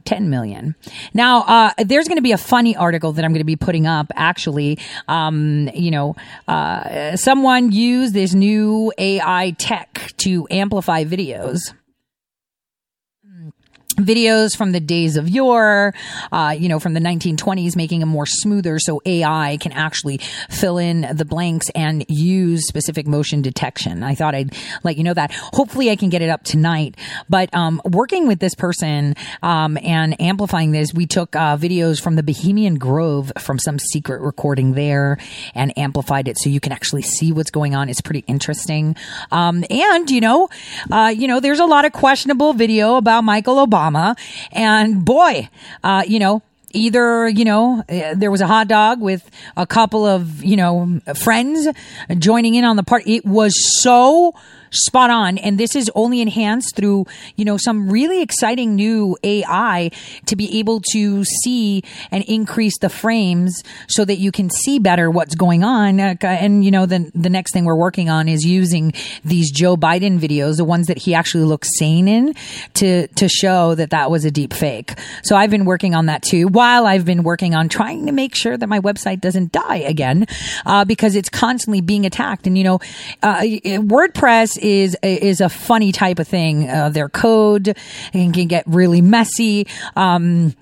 Speaker 1: 10 million. Now, uh, there's going to be a funny article that I'm going to be putting up. Actually, um, you know, uh, someone used this new AI tech to amplify videos videos from the days of yore, uh, you know, from the 1920s, making them more smoother so AI can actually fill in the blanks and use specific motion detection. I thought I'd let you know that. Hopefully I can get it up tonight. But um, working with this person um, and amplifying this, we took uh, videos from the Bohemian Grove from some secret recording there and amplified it so you can actually see what's going on. It's pretty interesting. Um, and, you know, uh, you know, there's a lot of questionable video about Michael Obama. And boy, uh, you know, either you know uh, there was a hot dog with a couple of you know friends joining in on the party it was so spot on. And this is only enhanced through, you know, some really exciting new AI to be able to see and increase the frames so that you can see better what's going on. Uh, and, you know, the, the next thing we're working on is using these Joe Biden videos, the ones that he actually looks sane in to, to show that that was a deep fake. So I've been working on that too while I've been working on trying to make sure that my website doesn't die again, uh, because it's constantly being attacked. And, you know, uh, WordPress is is a funny type of thing. Uh, their code can, can get really messy. Um,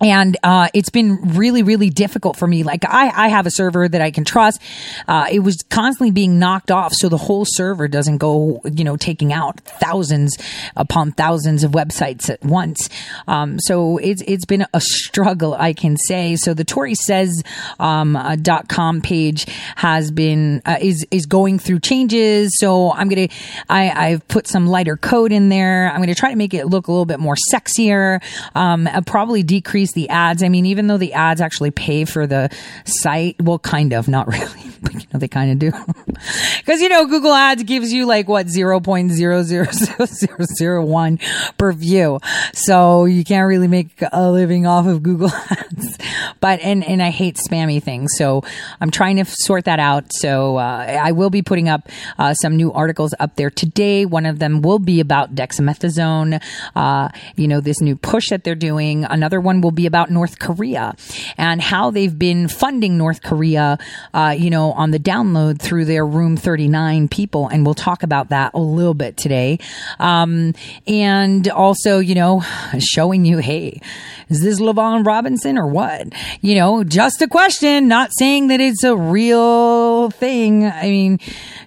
Speaker 1: and uh, it's been really really difficult for me. Like I, I have a server that i can trust. Uh, it was constantly being knocked off so the whole server doesn't go you know taking out thousands upon thousands of websites at once. Um, so it's it's been a struggle i can say. So the tore says um, uh, com page has been uh, is is going through changes. So i'm gonna i i've put some lighter code in there. I'm gonna try to make it look a little bit more sexier um, probably decrease the ads. I mean, even though the ads actually pay for the site, well, kind of, not really, but you know, they kind of do. Cause you know, Google ads gives you like what, 0.00001 per view. So you can't really make a living off of Google ads. But, and, and I hate spammy things. So I'm trying to sort that out. So, uh, I will be putting up, uh, some new articles up there today. One of them will be about dexamethasone, uh, you know, this new push that they're doing. Another one will be about North Korea and how they've been funding North Korea, uh, you know, on the download through their Room 39 people. And we'll talk about that a little bit today. Um, and also, you know, showing you, hey, is this LaVaughn Robinson or what? You know, just a question, not saying that it's a real thing. I mean,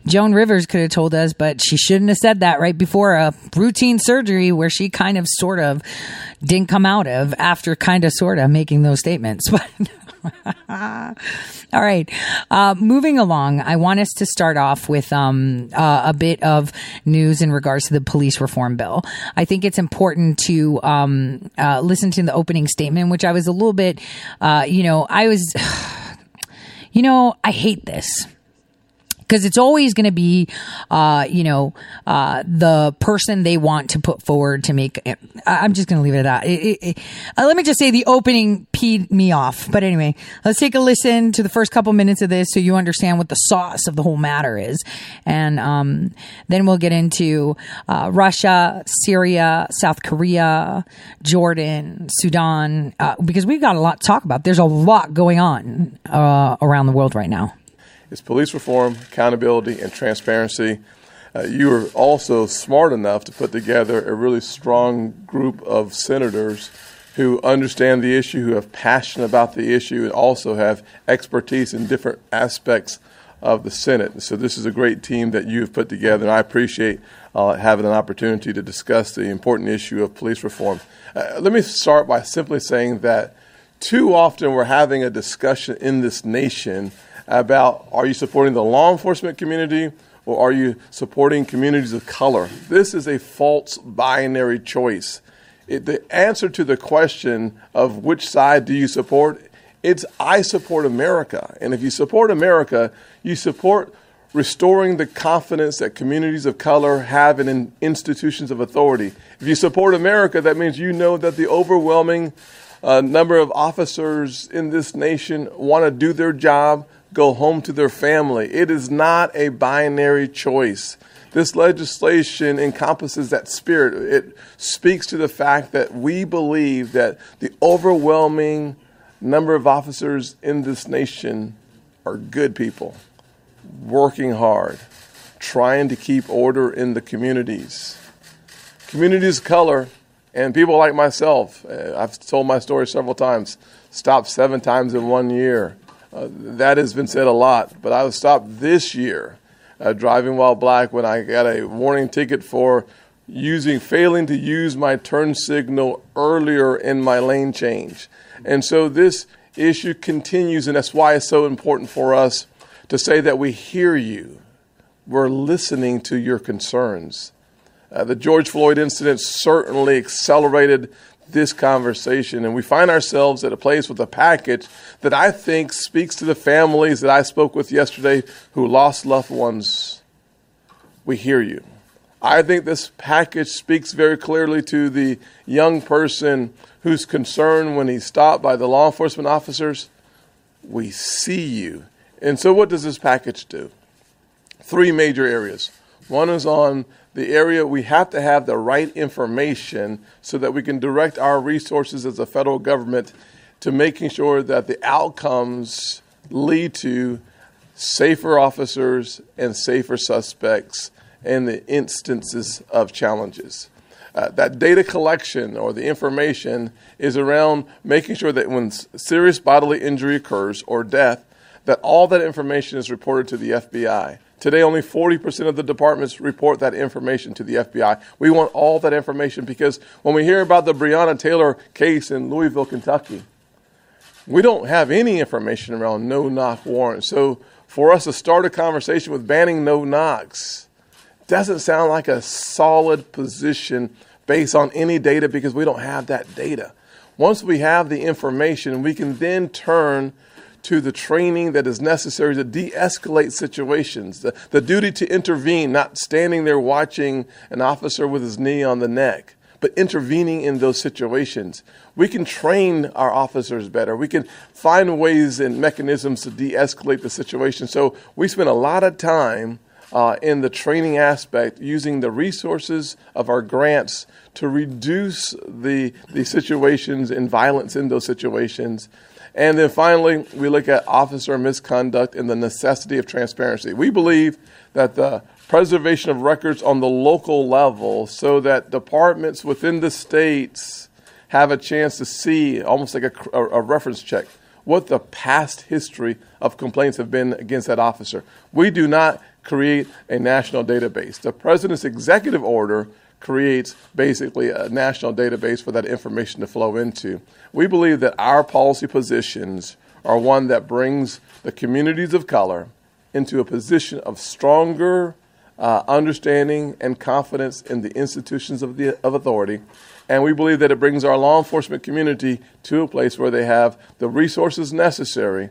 Speaker 1: Joan Rivers could have told us, but she shouldn't have said that right before a routine surgery where she kind of sort of didn't come out of after kind of sort of making those statements. But all right, uh, moving along, I want us to start off with um, uh, a bit of news in regards to the police reform bill. I think it's important to um, uh, listen to the opening statement, which I was a little bit, uh, you know, I was, you know, I hate this because it's always going to be, uh, you know, uh, the person they want to put forward to make. I- I'm just going to leave it at that. It, it, it, uh, let me just say the opening peed me off. But anyway, let's take a listen to the first couple minutes of this so you understand what the sauce of the whole matter is, and um, then we'll get into uh, Russia, Syria, South Korea, Jordan, Sudan, uh, because we've got a lot to talk about. There's a lot going on uh, around the world right now.
Speaker 28: Is police reform, accountability, and transparency. Uh, you are also smart enough to put together a really strong group of senators who understand the issue, who have passion about the issue, and also have expertise in different aspects of the Senate. So this is a great team that you have put together, and I appreciate uh, having an opportunity to discuss the important issue of police reform. Uh, let me start by simply saying that too often we're having a discussion in this nation about are you supporting the law enforcement community or are you supporting communities of color? This is a false binary choice. It, the answer to the question of which side do you support, it's I support America. And if you support America, you support restoring the confidence that communities of color have in, in institutions of authority. If you support America, that means you know that the overwhelming uh, number of officers in this nation want to do their job, go home to their family. It is not a binary choice. This legislation encompasses that spirit. It speaks to the fact that we believe that the overwhelming number of officers in this nation are good people, working hard, trying to keep order in the communities. Communities of color and people like myself, uh, I've told my story several times, stopped seven times in one year. Uh, that has been said a lot, but I stopped this year uh, driving while black when I got a warning ticket for using failing to use my turn signal earlier in my lane change. And so this issue continues, and that's why it's so important for us to say that we hear you. We're listening to your concerns. Uh, the George Floyd incident certainly accelerated this conversation, and we find ourselves at a place with a package that I think speaks to the families that I spoke with yesterday who lost loved ones. We hear you. I think this package speaks very clearly to the young person who's concerned when he's stopped by the law enforcement officers. We see you. And so, what does this package do? Three major areas. One is on the area we have to have the right information so that we can direct our resources as a federal government to making sure that the outcomes lead to safer officers and safer suspects in the instances of challenges. Uh, that data collection or the information is around making sure that when serious bodily injury occurs or death, that all that information is reported to the FBI. Today, only 40% of the departments report that information to the FBI. We want all that information because when we hear about the Breonna Taylor case in Louisville, Kentucky, we don't have any information around no knock warrants. So, for us to start a conversation with banning no knocks doesn't sound like a solid position based on any data because we don't have that data. Once we have the information, we can then turn to the training that is necessary to de escalate situations, the, the duty to intervene, not standing there watching an officer with his knee on the neck, but intervening in those situations. We can train our officers better. We can find ways and mechanisms to de escalate the situation. So we spend a lot of time. Uh, in the training aspect, using the resources of our grants to reduce the, the situations and violence in those situations and then finally, we look at officer misconduct and the necessity of transparency. We believe that the preservation of records on the local level so that departments within the states have a chance to see, almost like a, a, reference check, what the past history of complaints have been against that officer. We do not create a national database. The president's executive order creates basically a national database for that information to flow into. We believe that our policy positions are one that brings the communities of color into a position of stronger uh, understanding and confidence in the institutions of, the, of authority. And we believe that it brings our law enforcement community to a place where they have the resources necessary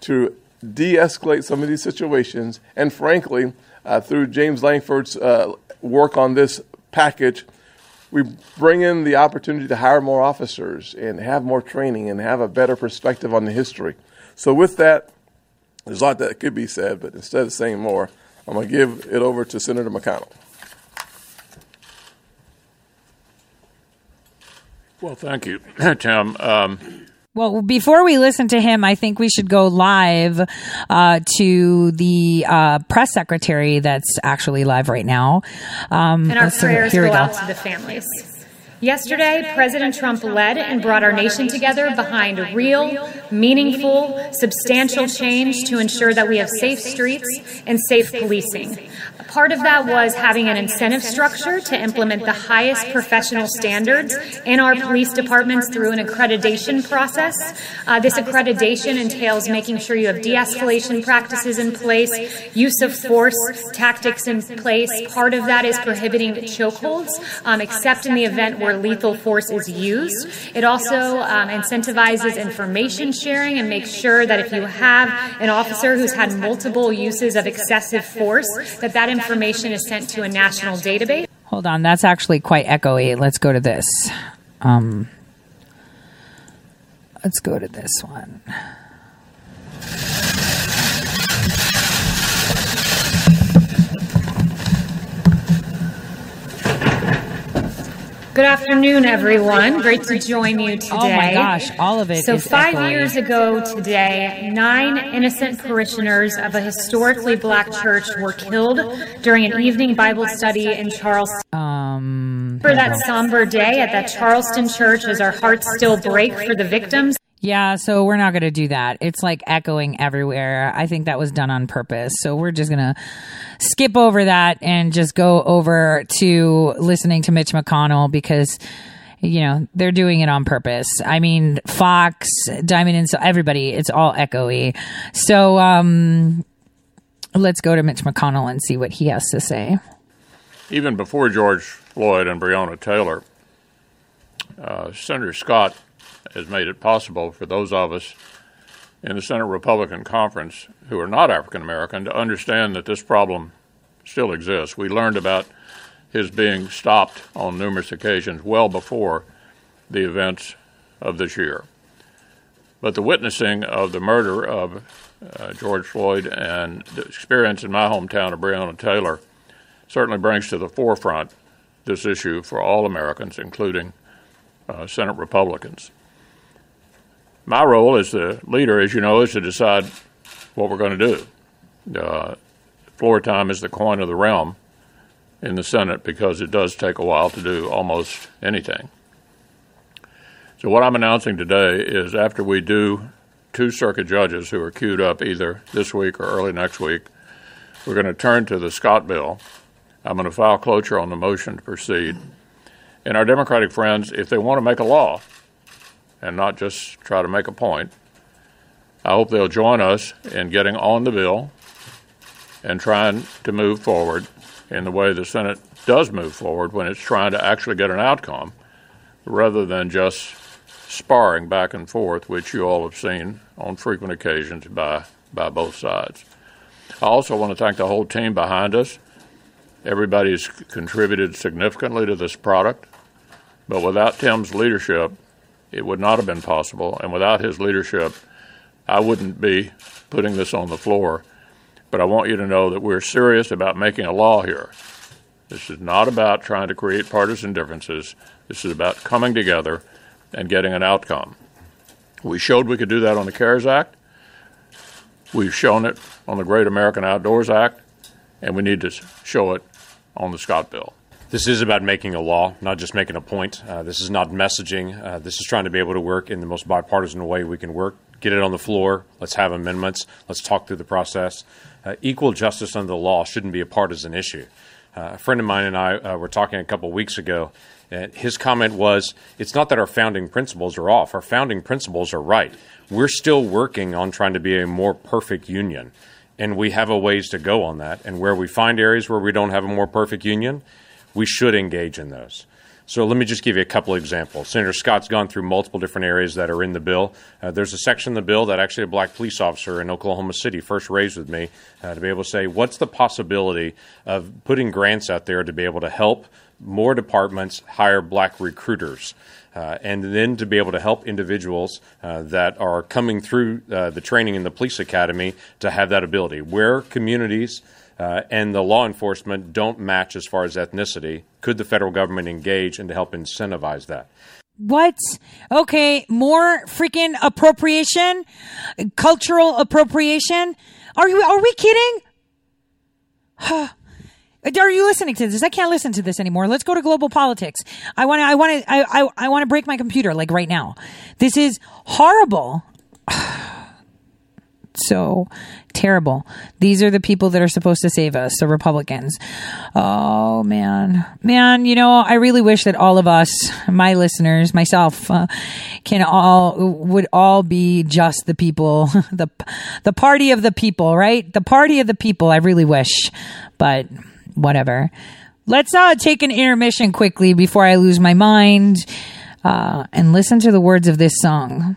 Speaker 28: to de escalate some of these situations. And frankly, uh, through James Lankford's uh, work on this package, we bring in the opportunity to hire more officers and have more training and have a better perspective on the history. So, with that, there's a lot that could be said, but instead of saying more, I'm going to give it over to Senator McConnell.
Speaker 29: Well, thank you, Tim. Um,
Speaker 1: well, before we listen to him, I think we should go live uh, to the uh, press secretary that's actually live right now.
Speaker 30: Um, and our prayers go, go out to the families. Yesterday, President Trump led and brought our nation together behind real, meaningful, substantial change to ensure that we have safe streets and safe policing. Part of that was having an incentive structure to implement the highest professional standards in our police departments through an accreditation process. Uh, this accreditation entails making sure you have de escalation practices in place, use of force tactics in place. Part of that is prohibiting chokeholds, um, except in the event where lethal force is used. It also um, incentivizes information sharing and makes sure that if you have an officer who's had multiple uses of excessive force, that that information is sent to a national database.
Speaker 1: Hold on, that's actually quite echoey. Let's go to this. Um, let's go to this one.
Speaker 30: Good afternoon, everyone. Great to join you today. Oh
Speaker 1: my gosh, all of it.
Speaker 30: So, five echoing. years ago today, nine innocent parishioners of a historically black church were killed during an evening Bible study in Charleston.
Speaker 1: Um,
Speaker 30: for that somber day at that Charleston church, as our hearts still break for the victims.
Speaker 1: Yeah, so we're not going to do that. It's like echoing everywhere. I think that was done on purpose. So we're just going to skip over that and just go over to listening to Mitch McConnell because you know they're doing it on purpose. I mean, Fox, Diamond and so everybody, it's all echoey. So um let's go to Mitch McConnell and see what he has to say.
Speaker 29: Even before George Floyd and Breonna Taylor, uh, Senator Scott has made it possible for those of us in the Senate Republican Conference who are not African American to understand that this problem still exists. We learned about his being stopped on numerous occasions well before the events of this year. But the witnessing of the murder of uh, George Floyd and the experience in my hometown of Breonna Taylor certainly brings to the forefront this issue for all Americans, including uh, Senate Republicans. My role as the leader, as you know, is to decide what we're going to do. Uh, floor time is the coin of the realm, in the Senate because it does take a while to do almost anything. So, what I'm announcing today is after we do two circuit judges who are queued up either this week or early next week, we're going to turn to the Scott bill. I'm going to file cloture on the motion to proceed. And our Democratic friends, if they want to make a law and not just try to make a point, I hope they'll join us in getting on the bill and trying to move forward in the way the Senate does move forward when it's trying to actually get an outcome rather than just sparring back and forth, which you all have seen on frequent occasions by, by both sides. I also want to thank the whole team behind us. Everybody's contributed significantly to this product, but without Tim's leadership, it would not have been possible. And without his leadership, I wouldn't be putting this on the floor. But I want you to know that we're serious about making a law here. This is not about trying to create partisan differences. This is about coming together and getting an outcome. We showed we could do that on the CARES Act. We've shown it on the Great American Outdoors Act, and we need to show it on the Scott bill.
Speaker 31: This is about making a law, not just making a point. Uh, this is not messaging. Uh, this is trying to be able to work in the most bipartisan way we can work. Get it on the floor. Let's have amendments. Let's talk through the process. Uh, equal justice under the law shouldn't be a partisan issue. Uh, a friend of mine and I uh, were talking a couple weeks ago, and his comment was it's not that our founding principles are off, our founding principles are right. We're still working on trying to be a more perfect union, and we have a ways to go on that. And where we find areas where we don't have a more perfect union, we should engage in those. So let me just give you a couple examples. Senator Scott's gone through multiple different areas that are in the bill. Uh, there's a section in the bill that actually a black police officer in Oklahoma City first raised with me uh, to be able to say, what's the possibility of putting grants out there to be able to help more departments hire black recruiters? Uh, and then to be able to help individuals uh, that are coming through uh, the training in the police academy to have that ability. Where communities uh, and the law enforcement don't match as far as ethnicity, could the federal government engage and to help incentivize that?
Speaker 1: What? Okay, more freaking appropriation, cultural appropriation. Are you? Are we kidding? Are you listening to this? I can't listen to this anymore. Let's go to global politics. I want to. I want to. I. I, I want to break my computer like right now. This is horrible. So terrible. These are the people that are supposed to save us, the Republicans. Oh man, man, you know, I really wish that all of us, my listeners, myself, uh, can all would all be just the people, the the party of the people, right? The party of the people. I really wish, but whatever. Let's uh, take an intermission quickly before I lose my mind uh, and listen to the words of this song.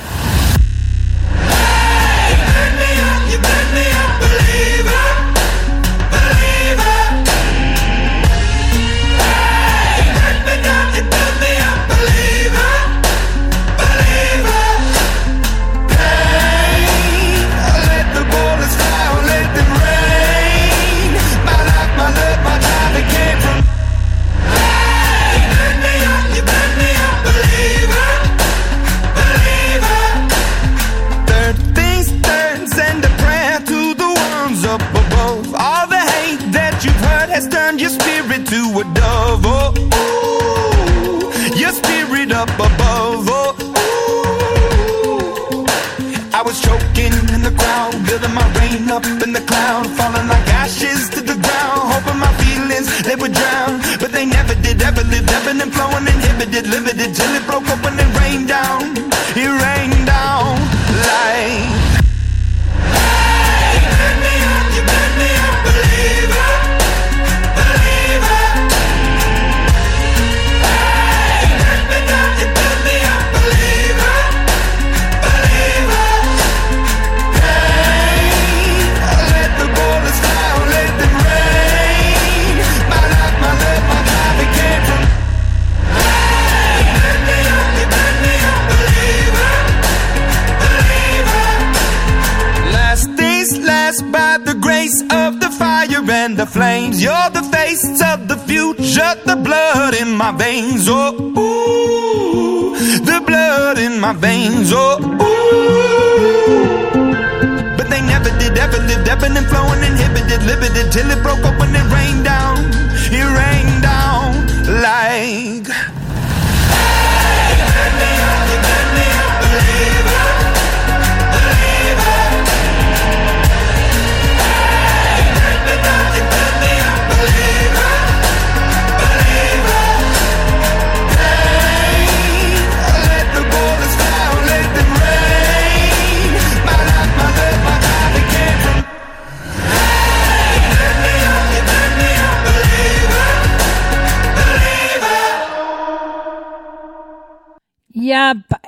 Speaker 32: Inhibited, limited till it broke open and it rained down. In my veins. Oh, ooh, the blood in my veins. Oh, ooh. But they never did, ever lived, ebbing and flowing, inhibited, limited, till it broke open and rained down. It rained down like.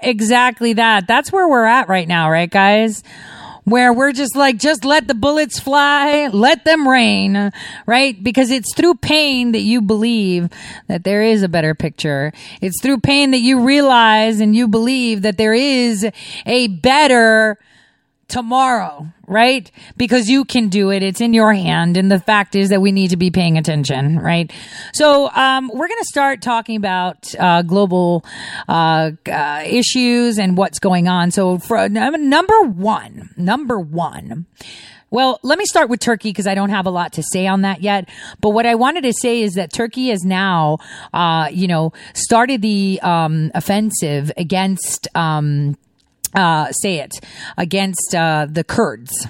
Speaker 1: Exactly that. That's where we're at right now, right, guys? Where we're just like, just let the bullets fly, let them rain, right? Because it's through pain that you believe that there is a better picture. It's through pain that you realize and you believe that there is a better tomorrow, right? Because you can do it. It's in your hand. And the fact is that we need to be paying attention, right? So, um, we're going to start talking about, uh, global, uh, uh, issues and what's going on. So for number one, number one, well, let me start with Turkey because I don't have a lot to say on that yet. But what I wanted to say is that Turkey has now, uh, you know, started the um, offensive against, um, uh, say it, against uh, the Kurds.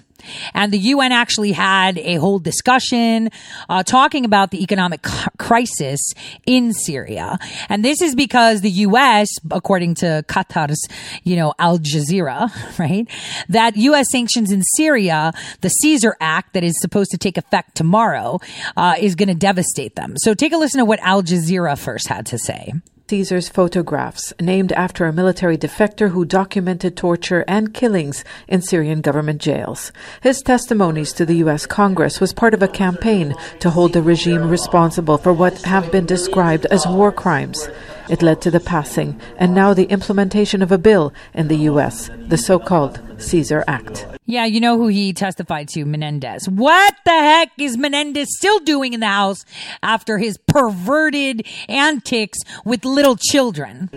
Speaker 1: And the UN actually had a whole discussion uh, talking about the economic c- crisis in Syria. And this is because the US, according to Qatar's, you know, Al Jazeera, right, that US sanctions in Syria, the Caesar Act that is supposed to take effect tomorrow, uh, is going to devastate them. So take a listen to what Al Jazeera first had to say.
Speaker 33: Caesar's photographs, named after a military defector who documented torture and killings in Syrian government jails. His testimonies to the U.S. Congress was part of a campaign to hold the regime responsible for what have been described as war crimes. It led to the passing and now the implementation of a bill in the U.S., the so called Caesar Act.
Speaker 1: Yeah, you know who he testified to, Menendez. What the heck is Menendez still doing in the house after his perverted antics with little children?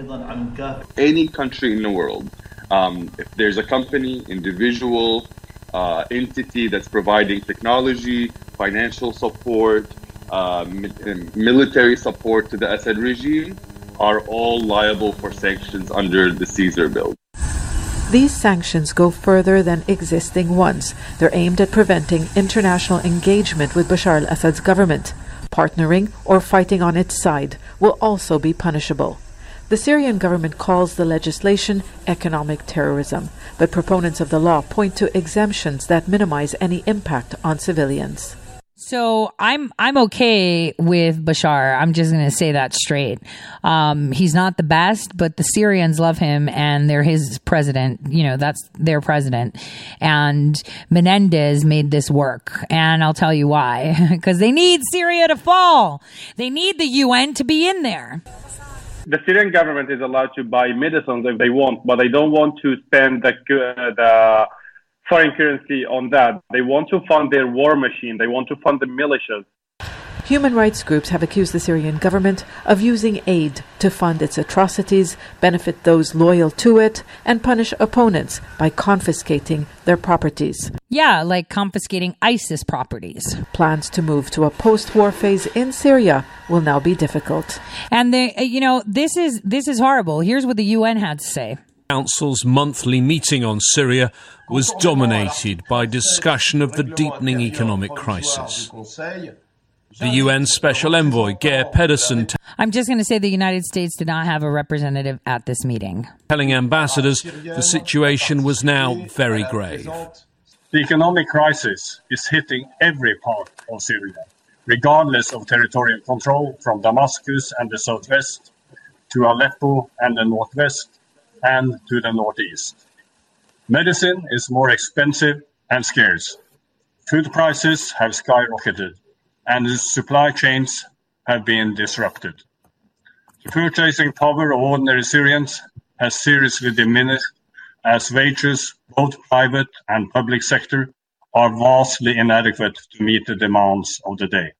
Speaker 34: any country in the world, um, if there's a company, individual, uh, entity that's providing technology, financial support, uh, military support to the Assad regime, are all liable for sanctions under the Caesar bill.
Speaker 33: These sanctions go further than existing ones. They're aimed at preventing international engagement with Bashar al Assad's government. Partnering or fighting on its side will also be punishable. The Syrian government calls the legislation economic terrorism, but proponents of the law point to exemptions that minimize any impact on civilians.
Speaker 1: So I'm I'm okay with Bashar. I'm just gonna say that straight. Um, he's not the best, but the Syrians love him, and they're his president. You know, that's their president. And Menendez made this work, and I'll tell you why. Because they need Syria to fall. They need the UN to be in there.
Speaker 35: the Syrian government is allowed to buy medicines if they want, but they don't want to spend the, uh, the foreign currency on that. They want to fund their war machine. They want to fund the militias.
Speaker 33: Human rights groups have accused the Syrian government of using aid to fund its atrocities, benefit those loyal to it, and punish opponents by confiscating their properties.
Speaker 1: Yeah, like confiscating ISIS properties.
Speaker 33: Plans to move to a post war phase in Syria will now be difficult.
Speaker 1: And they, uh, you know, this is this is horrible. Here's what the UN had to say.
Speaker 36: Council's monthly meeting on Syria was dominated by discussion of the deepening economic crisis. The UN Special Envoy, Geir Pedersen, t-
Speaker 1: I'm just going to say the United States did not have a representative at this meeting.
Speaker 36: telling ambassadors the situation was now very grave.
Speaker 37: The economic crisis is hitting every part of Syria, regardless of territorial control from Damascus and the southwest to Aleppo and the northwest and to the northeast. Medicine is more expensive and scarce. Food prices have skyrocketed and supply chains have been disrupted. The purchasing power of ordinary Syrians has seriously diminished as wages, both private and public sector, are vastly inadequate to meet the demands of the day.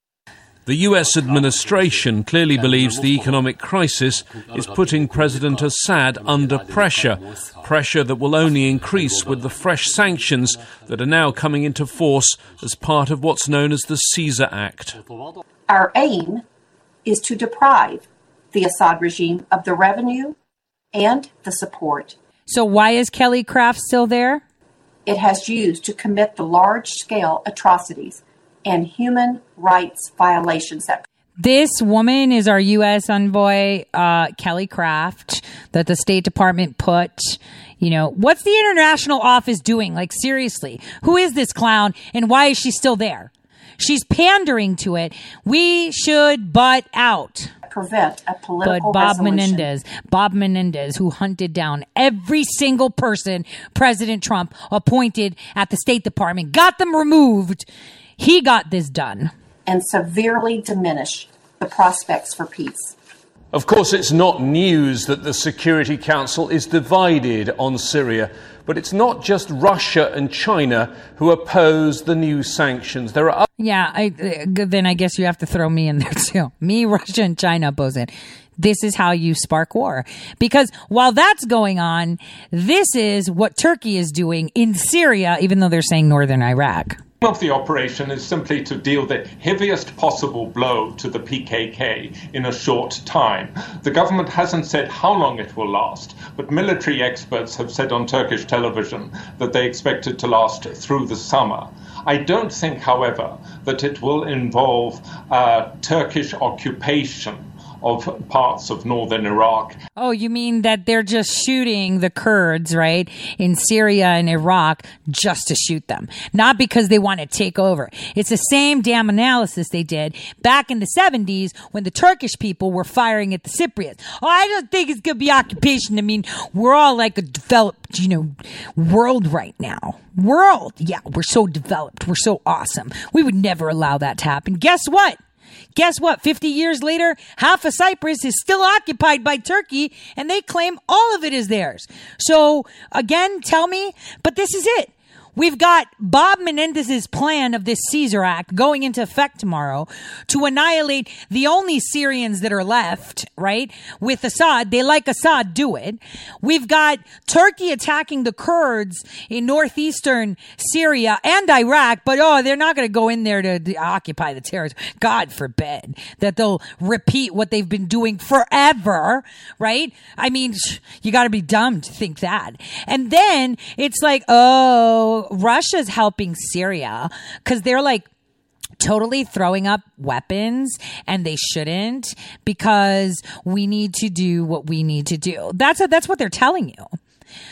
Speaker 36: The US administration clearly believes the economic crisis is putting President Assad under pressure, pressure that will only increase with the fresh sanctions that are now coming into force as part of what's known as the Caesar Act.
Speaker 38: Our aim is to deprive the Assad regime of the revenue and the support
Speaker 1: So why is Kelly Craft still there?
Speaker 38: it has used to commit the large scale atrocities and human rights violations that
Speaker 1: This woman is our U.S. envoy, uh, Kelly Craft, that the State Department put. You know, what's the international office doing? Like, seriously, who is this clown and why is she still there? She's pandering to it. We should butt out.
Speaker 38: prevent a political.
Speaker 1: But Bob
Speaker 38: resolution.
Speaker 1: Menendez, Bob Menendez, who hunted down every single person President Trump appointed at the State Department, got them removed. He got this done.
Speaker 38: and severely diminish the prospects for peace.
Speaker 36: Of course, it's not news that the Security Council is divided on Syria, but it's not just Russia and China who oppose the new sanctions. There are
Speaker 1: Yeah, I, uh, then I guess you have to throw me in there too. Me, Russia, and China oppose it. This is how you spark war. Because while that's going on, this is what Turkey is doing in Syria, even though they're saying northern Iraq.
Speaker 39: Of the operation is simply to deal the heaviest possible blow to the PKK in a short time. The government hasn't said how long it will last, but military experts have said on Turkish television that they expect it to last through the summer. I don't think, however, that it will involve uh, Turkish occupation of parts of northern Iraq
Speaker 1: Oh, you mean that they're just shooting the Kurds, right, in Syria and Iraq just to shoot them, not because they want to take over. It's the same damn analysis they did back in the 70s when the Turkish people were firing at the Cypriots. Oh, I don't think it's going to be occupation. I mean, we're all like a developed, you know, world right now. World. Yeah, we're so developed. We're so awesome. We would never allow that to happen. Guess what? Guess what? 50 years later, half of Cyprus is still occupied by Turkey and they claim all of it is theirs. So again, tell me, but this is it. We've got Bob Menendez's plan of this Caesar Act going into effect tomorrow to annihilate the only Syrians that are left, right? With Assad. They like Assad, do it. We've got Turkey attacking the Kurds in northeastern Syria and Iraq, but oh, they're not going to go in there to, to occupy the territory. God forbid that they'll repeat what they've been doing forever, right? I mean, you got to be dumb to think that. And then it's like, oh, Russia's helping Syria because they're like, totally throwing up weapons and they shouldn't because we need to do what we need to do. That's a, that's what they're telling you.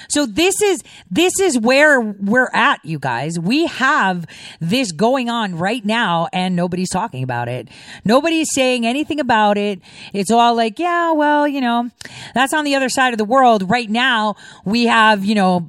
Speaker 1: So this is this is where we're at, you guys. We have this going on right now and nobody's talking about it. Nobody's saying anything about it. It's all like, yeah, well, you know, that's on the other side of the world. Right now, we have, you know,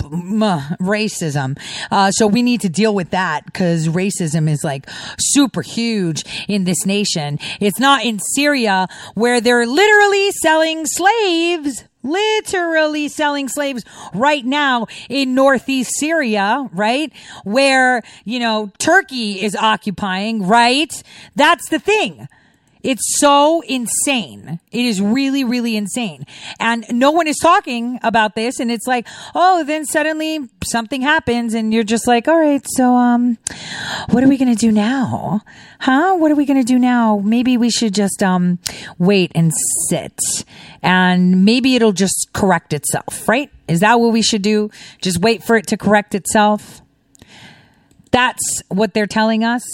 Speaker 1: racism. Uh, so we need to deal with that because racism is like super huge in this nation. It's not in Syria where they're literally selling slaves literally selling slaves right now in northeast Syria, right? Where, you know, Turkey is occupying, right? That's the thing. It's so insane. It is really, really insane. And no one is talking about this. And it's like, oh, then suddenly something happens and you're just like, all right, so, um, what are we going to do now? Huh? What are we going to do now? Maybe we should just, um, wait and sit and maybe it'll just correct itself, right? Is that what we should do? Just wait for it to correct itself? That's what they're telling us.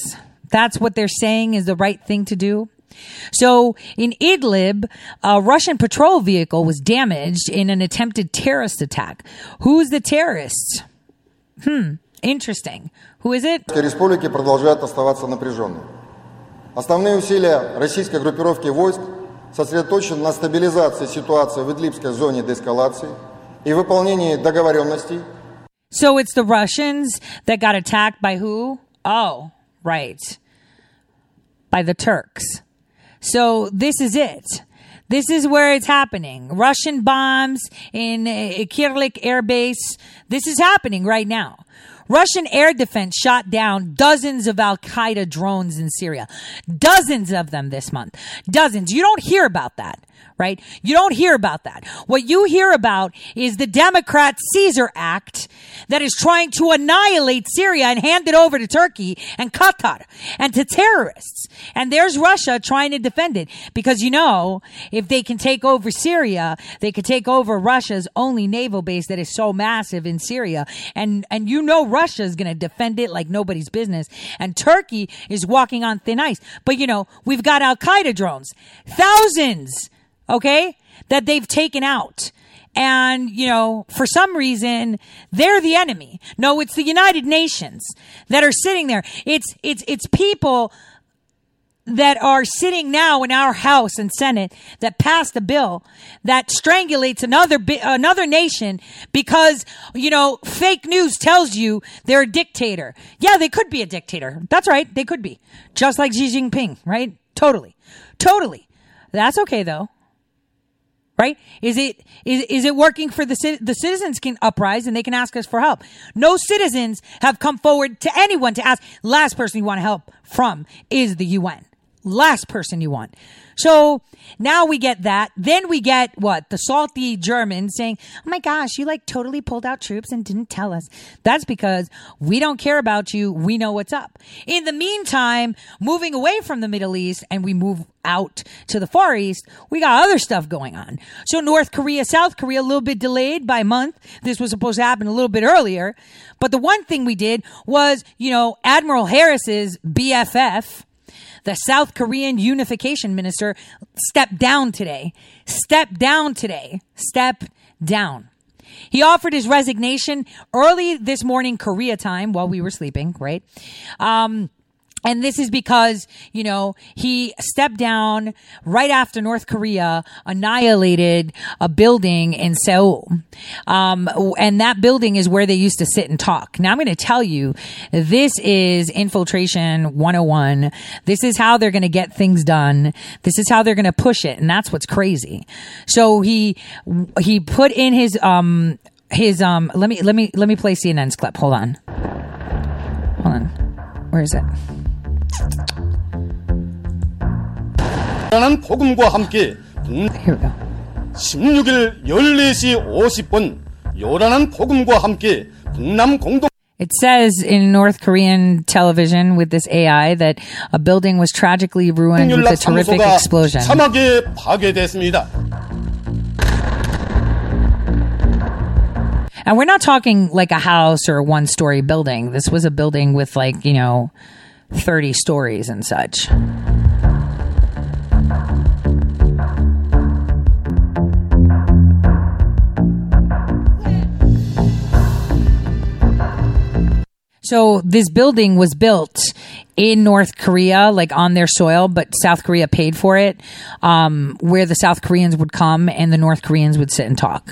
Speaker 1: That's what they're saying is the right thing to do. So in Idlib, a Russian patrol vehicle was damaged in an attempted terrorist attack. Who's the terrorists? Hmm, interesting. Who is it?
Speaker 40: республики продолжают оставаться напряженными. Основные усилия российской группировки войск сосредоточены на стабилизации ситуации в Идлибской зоне деэскалации и выполнении договоренностей
Speaker 1: So it's the Russians that got attacked by who? Oh, right. By the Turks. So this is it. This is where it's happening. Russian bombs in uh, Kirlik Air Base. This is happening right now. Russian air defense shot down dozens of Al Qaeda drones in Syria. Dozens of them this month. Dozens. You don't hear about that, right? You don't hear about that. What you hear about is the Democrat Caesar Act that is trying to annihilate Syria and hand it over to Turkey and Qatar and to terrorists. And there's Russia trying to defend it because you know, if they can take over Syria, they could take over Russia's only naval base that is so massive in Syria. And, and you know, Russia is going to defend it like nobody's business. And Turkey is walking on thin ice. But you know, we've got Al Qaeda drones, thousands, okay, that they've taken out. And, you know, for some reason, they're the enemy. No, it's the United Nations that are sitting there. It's, it's, it's people that are sitting now in our House and Senate that passed a bill that strangulates another another nation because you know fake news tells you they're a dictator. Yeah, they could be a dictator. That's right, they could be. Just like Xi Jinping, right? Totally. Totally. That's okay though. Right? Is it is is it working for the the citizens can uprise and they can ask us for help? No citizens have come forward to anyone to ask. Last person you want to help from is the UN last person you want. So now we get that. Then we get what? The salty German saying, Oh my gosh, you like totally pulled out troops and didn't tell us. That's because we don't care about you. We know what's up. In the meantime, moving away from the Middle East and we move out to the Far East, we got other stuff going on. So North Korea, South Korea, a little bit delayed by a month. This was supposed to happen a little bit earlier. But the one thing we did was, you know, Admiral Harris's BFF, the South Korean unification minister stepped down today. Step down today. Step down. He offered his resignation early this morning, Korea time, while we were sleeping, right? Um, and this is because, you know, he stepped down right after North Korea annihilated a building in Seoul. Um, and that building is where they used to sit and talk. Now I'm going to tell you, this is infiltration 101. This is how they're going to get things done. This is how they're going to push it. And that's what's crazy. So he, he put in his, um, his, um, let me, let me, let me play CNN's clip. Hold on. Hold on. Where is it?
Speaker 41: 요란한 복음과 함께 북 16일 14시 50분 요란한 복음과 함께 북남 공동
Speaker 1: It says in North Korean television with this AI that a building was tragically ruined with a terrific
Speaker 41: 연락사무소가
Speaker 1: explosion.
Speaker 41: 사막에 파괴됐습니다.
Speaker 1: And we're not talking like a house or a one story building. This was a building with like, you know, 30 stories and such. So this building was built in North Korea, like on their soil, but South Korea paid for it, um, where the South Koreans would come and the North Koreans would sit and talk.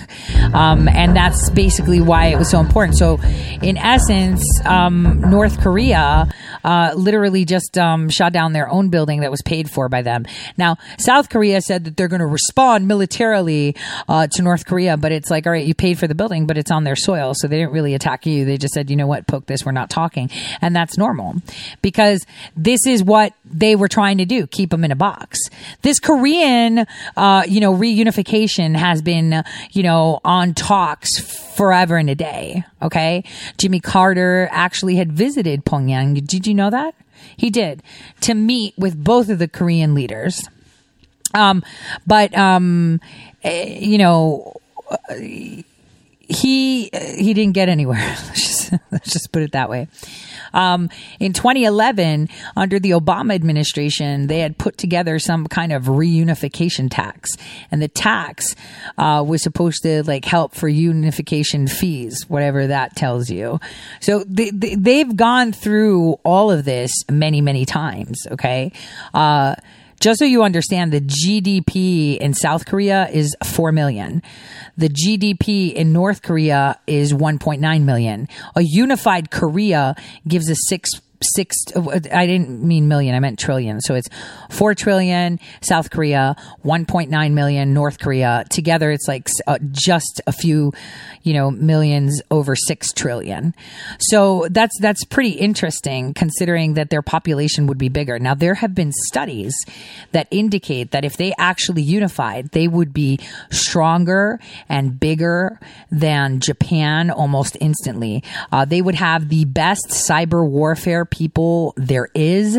Speaker 1: Um, and that's basically why it was so important. So, in essence, um, North Korea uh, literally just um, shot down their own building that was paid for by them. Now, South Korea said that they're going to respond militarily uh, to North Korea, but it's like, all right, you paid for the building, but it's on their soil. So they didn't really attack you. They just said, you know what, poke this, we're not talking. And that's normal because this is what they were trying to do keep them in a box. This Korean, uh, you know, reunification has been, you know, on talks forever and a day. Okay. Jimmy Carter actually had visited Pyongyang. Did you know that? He did to meet with both of the Korean leaders. Um, but, um, eh, you know, he he didn't get anywhere. let's, just, let's just put it that way. Um, in 2011, under the Obama administration, they had put together some kind of reunification tax, and the tax uh, was supposed to like help for unification fees, whatever that tells you. So they, they, they've gone through all of this many, many times. Okay. Uh, just so you understand, the GDP in South Korea is 4 million. The GDP in North Korea is 1.9 million. A unified Korea gives a six six i didn't mean million i meant trillion. So it's 4 trillion south korea 1.9 million north korea. Together it's like uh, just a few you know millions over 6 trillion. So that's that's pretty interesting considering that their population would be bigger. Now there have been studies that indicate that if they actually unified they would be stronger and bigger than japan almost instantly. Uh, they would have the best cyber warfare people there is.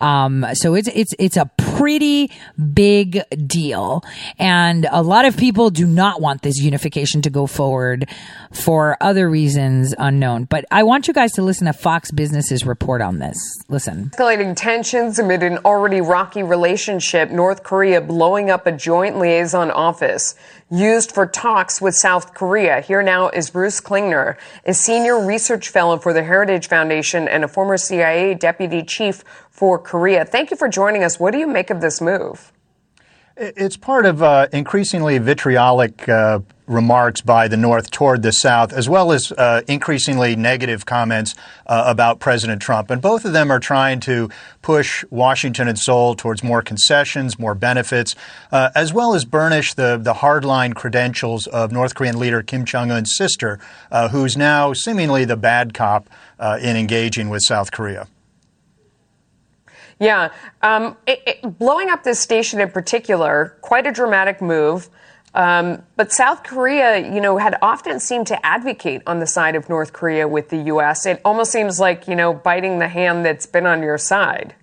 Speaker 1: Um, so it's it's it's a pretty big deal, and a lot of people do not want this unification to go forward for other reasons unknown. But I want you guys to listen to Fox Business's report on this. Listen.
Speaker 42: Escalating tensions amid an already rocky relationship, North Korea blowing up a joint liaison office used for talks with South Korea. Here now is Bruce Klingner, a senior research fellow for the Heritage Foundation and a former CIA deputy chief for Korea. Thank you for joining us. What do you make of this move?
Speaker 43: It's part of uh, increasingly vitriolic uh, remarks by the North toward the South, as well as uh, increasingly negative comments uh, about President Trump. And both of them are trying to push Washington and Seoul towards more concessions, more benefits, uh, as well as burnish the, the hardline credentials of North Korean leader Kim Jong un's sister, uh, who's now seemingly the bad cop in engaging with South Korea.
Speaker 42: Yeah. Um, it, it, blowing up this station in particular, quite a dramatic move. Um, but South Korea, you know, had often seemed to advocate on the side of North Korea with the U.S. It almost seems like, you know, biting the hand that's been on your side.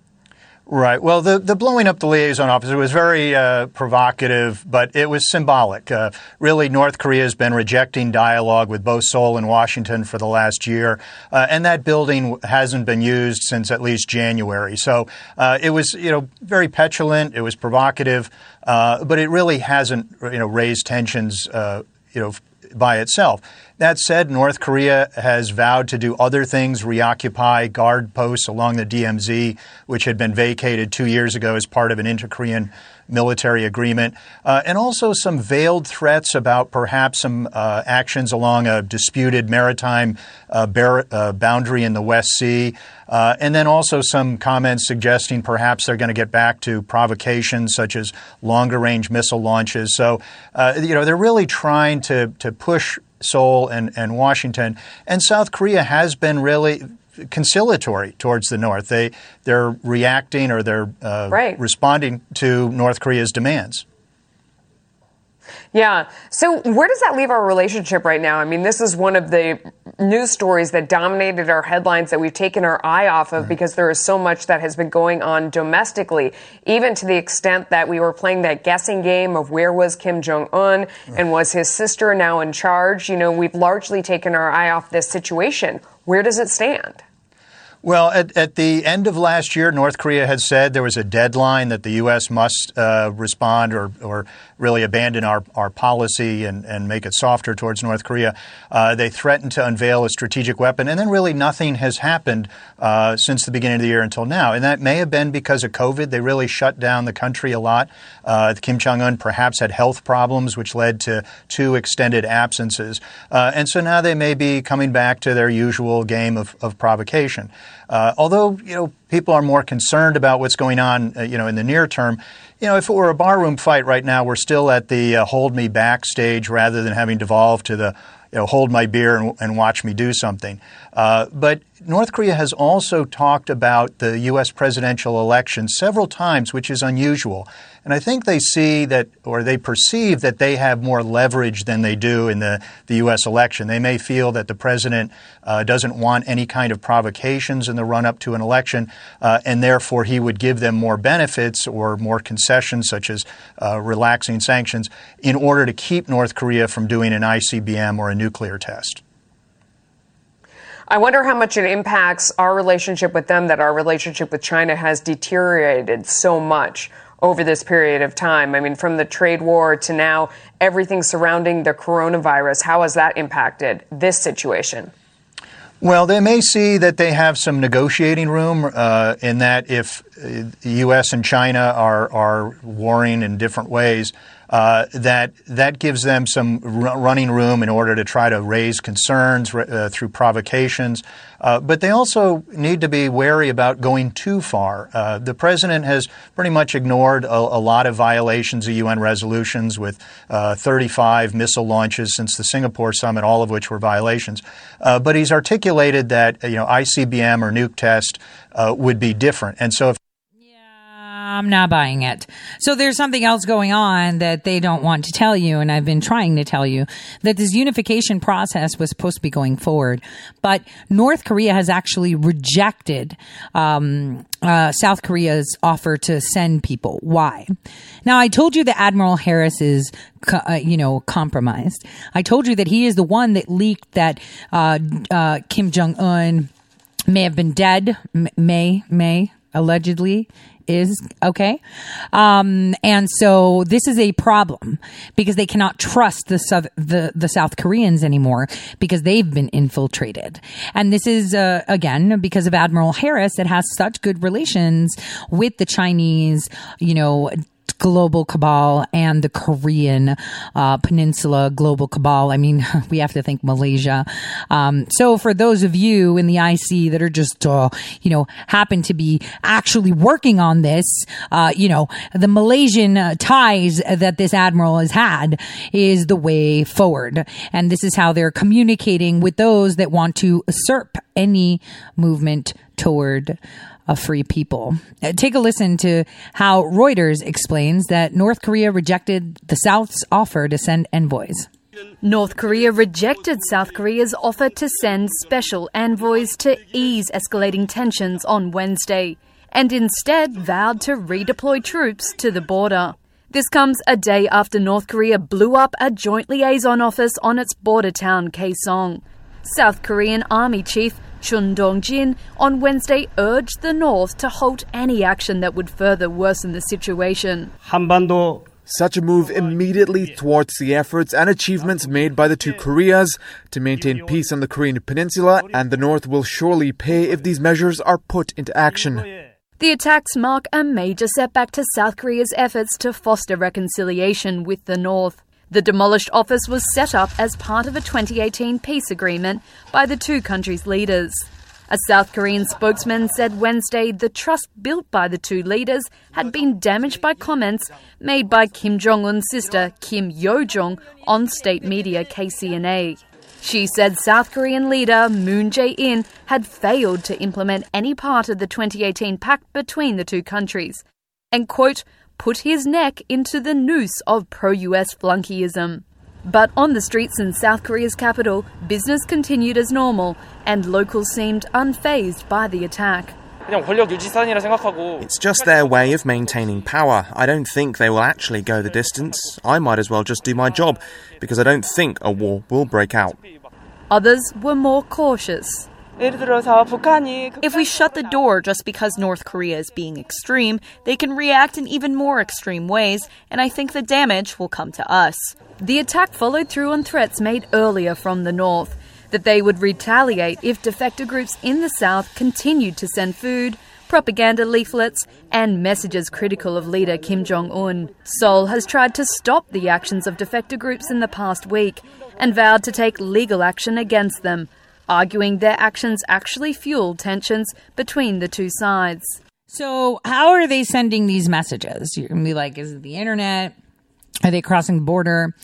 Speaker 43: Right. Well, the, the blowing up the liaison office was very uh, provocative, but it was symbolic. Uh, really, North Korea has been rejecting dialogue with both Seoul and Washington for the last year, uh, and that building hasn't been used since at least January. So uh, it was, you know, very petulant. It was provocative, uh, but it really hasn't, you know, raised tensions, uh, you know, by itself. That said, North Korea has vowed to do other things, reoccupy guard posts along the DMZ, which had been vacated two years ago as part of an inter Korean military agreement, uh, and also some veiled threats about perhaps some uh, actions along a disputed maritime uh, bar- uh, boundary in the West Sea. Uh, and then also some comments suggesting perhaps they're going to get back to provocations such as longer range missile launches. So, uh, you know, they're really trying to, to push Seoul and, and Washington. And South Korea has been really conciliatory towards the North. They they're reacting or they're uh, right. responding to North Korea's demands.
Speaker 42: Yeah. So where does that leave our relationship right now? I mean, this is one of the news stories that dominated our headlines that we've taken our eye off of because there is so much that has been going on domestically, even to the extent that we were playing that guessing game of where was Kim Jong Un and was his sister now in charge. You know, we've largely taken our eye off this situation. Where does it stand?
Speaker 43: Well, at, at, the end of last year, North Korea had said there was a deadline that the U.S. must uh, respond or, or really abandon our, our policy and, and make it softer towards North Korea. Uh, they threatened to unveil a strategic weapon, and then really nothing has happened uh, since the beginning of the year until now. And that may have been because of COVID. They really shut down the country a lot. Uh, Kim Jong un perhaps had health problems, which led to two extended absences. Uh, and so now they may be coming back to their usual game of, of provocation. Uh, although you know people are more concerned about what's going on, uh, you know, in the near term. You know, if it were a barroom fight right now, we're still at the uh, hold me back stage rather than having devolved to the you know, hold my beer and, and watch me do something. Uh, but North Korea has also talked about the U.S. presidential election several times, which is unusual. And I think they see that, or they perceive that they have more leverage than they do in the, the U.S. election. They may feel that the president uh, doesn't want any kind of provocations in the run up to an election, uh, and therefore he would give them more benefits or more concessions, such as uh, relaxing sanctions, in order to keep North Korea from doing an ICBM or a nuclear test.
Speaker 42: I wonder how much it impacts our relationship with them that our relationship with China has deteriorated so much over this period of time. I mean, from the trade war to now everything surrounding the coronavirus, how has that impacted this situation?
Speaker 43: Well, they may see that they have some negotiating room uh, in that if uh, the U.S. and China are, are warring in different ways, uh, that that gives them some r- running room in order to try to raise concerns uh, through provocations. Uh, but they also need to be wary about going too far. Uh, the president has pretty much ignored a, a, lot of violations of UN resolutions, with uh, 35 missile launches since the Singapore summit, all of which were violations. Uh, but he's articulated that you know ICBM or nuke test would be different, and so if
Speaker 1: I'm not buying it. So there's something else going on that they don't want to tell you. And I've been trying to tell you that this unification process was supposed to be going forward. But North Korea has actually rejected, um, uh, South Korea's offer to send people. Why? Now, I told you that Admiral Harris is, uh, you know, compromised. I told you that he is the one that leaked that, uh, uh Kim Jong Un may have been dead. M- may, may, allegedly is okay. Um, and so this is a problem because they cannot trust the, South, the, the South Koreans anymore because they've been infiltrated. And this is, uh, again, because of Admiral Harris that has such good relations with the Chinese, you know, global cabal and the Korean uh, peninsula global cabal. I mean, we have to think Malaysia. Um, so for those of you in the IC that are just, uh, you know, happen to be actually working on this, uh, you know, the Malaysian uh, ties that this admiral has had is the way forward. And this is how they're communicating with those that want to usurp any movement toward a free people. Uh, take a listen to how Reuters explains that North Korea rejected the South's offer to send envoys.
Speaker 44: North Korea rejected South Korea's offer to send special envoys to ease escalating tensions on Wednesday and instead vowed to redeploy troops to the border. This comes a day after North Korea blew up a joint liaison office on its border town, Kaesong. South Korean Army Chief Chun Dong-jin on Wednesday urged the North to halt any action that would further worsen the situation.
Speaker 45: Such a move immediately thwarts the efforts and achievements made by the two Koreas to maintain peace on the Korean peninsula, and the North will surely pay if these measures are put into action.
Speaker 44: The attacks mark a major setback to South Korea's efforts to foster reconciliation with the North. The demolished office was set up as part of a 2018 peace agreement by the two countries' leaders. A South Korean spokesman said Wednesday the trust built by the two leaders had been damaged by comments made by Kim Jong un's sister, Kim Yo Jong, on state media KCNA. She said South Korean leader Moon Jae in had failed to implement any part of the 2018 pact between the two countries. And, quote, put his neck into the noose of pro US flunkyism. But on the streets in South Korea's capital, business continued as normal, and locals seemed unfazed by the attack.
Speaker 46: It's just their way of maintaining power. I don't think they will actually go the distance. I might as well just do my job, because I don't think a war will break out.
Speaker 44: Others were more cautious.
Speaker 47: If we shut the door just because North Korea is being extreme, they can react in even more extreme ways, and I think the damage will come to us.
Speaker 44: The attack followed through on threats made earlier from the North that they would retaliate if defector groups in the South continued to send food, propaganda leaflets, and messages critical of leader Kim Jong un. Seoul has tried to stop the actions of defector groups in the past week and vowed to take legal action against them arguing their actions actually fueled tensions between the two sides.
Speaker 1: So, how are they sending these messages? You're going to be like, is it the internet? Are they crossing the border?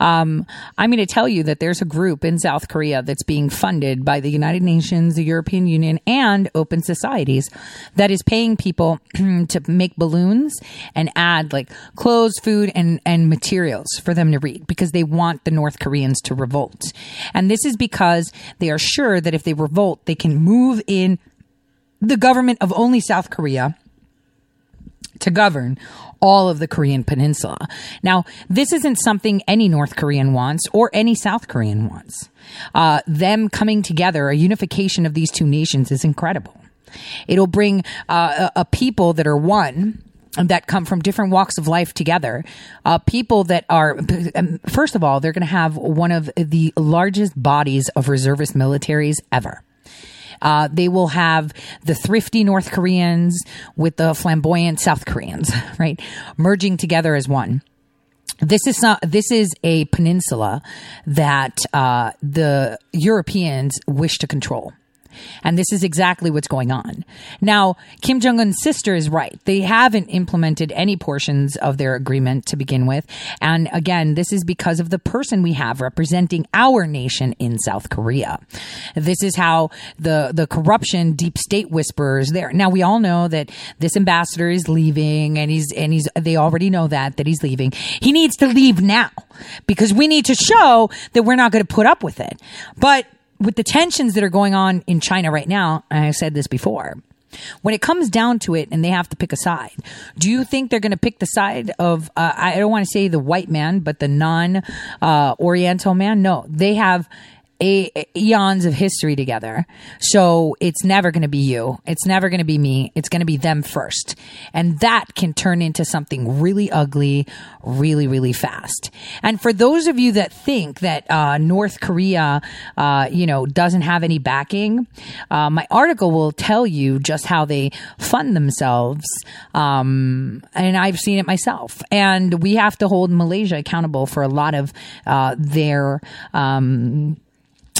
Speaker 1: Um, I'm going to tell you that there's a group in South Korea that's being funded by the United Nations, the European Union, and open societies that is paying people to make balloons and add like clothes, food, and, and materials for them to read because they want the North Koreans to revolt. And this is because they are sure that if they revolt, they can move in the government of only South Korea to govern all of the Korean peninsula. Now, this isn't something any North Korean wants or any South Korean wants. Uh, them coming together, a unification of these two nations is incredible. It'll bring uh, a, a people that are one that come from different walks of life together. Uh, people that are, um, first of all, they're going to have one of the largest bodies of reservist militaries ever. Uh, they will have the thrifty North Koreans with the flamboyant South Koreans, right? Merging together as one. This is not, this is a peninsula that uh, the Europeans wish to control. And this is exactly what's going on. Now, Kim Jong un's sister is right. They haven't implemented any portions of their agreement to begin with. And again, this is because of the person we have representing our nation in South Korea. This is how the, the corruption deep state whispers there. Now, we all know that this ambassador is leaving and he's, and he's, they already know that, that he's leaving. He needs to leave now because we need to show that we're not going to put up with it. But with the tensions that are going on in China right now, I said this before, when it comes down to it and they have to pick a side, do you think they're going to pick the side of, uh, I don't want to say the white man, but the non uh, Oriental man? No, they have eons of history together. So it's never going to be you. It's never going to be me. It's going to be them first. And that can turn into something really ugly, really, really fast. And for those of you that think that uh, North Korea, uh, you know, doesn't have any backing, uh, my article will tell you just how they fund themselves. Um, and I've seen it myself. And we have to hold Malaysia accountable for a lot of uh, their. Um,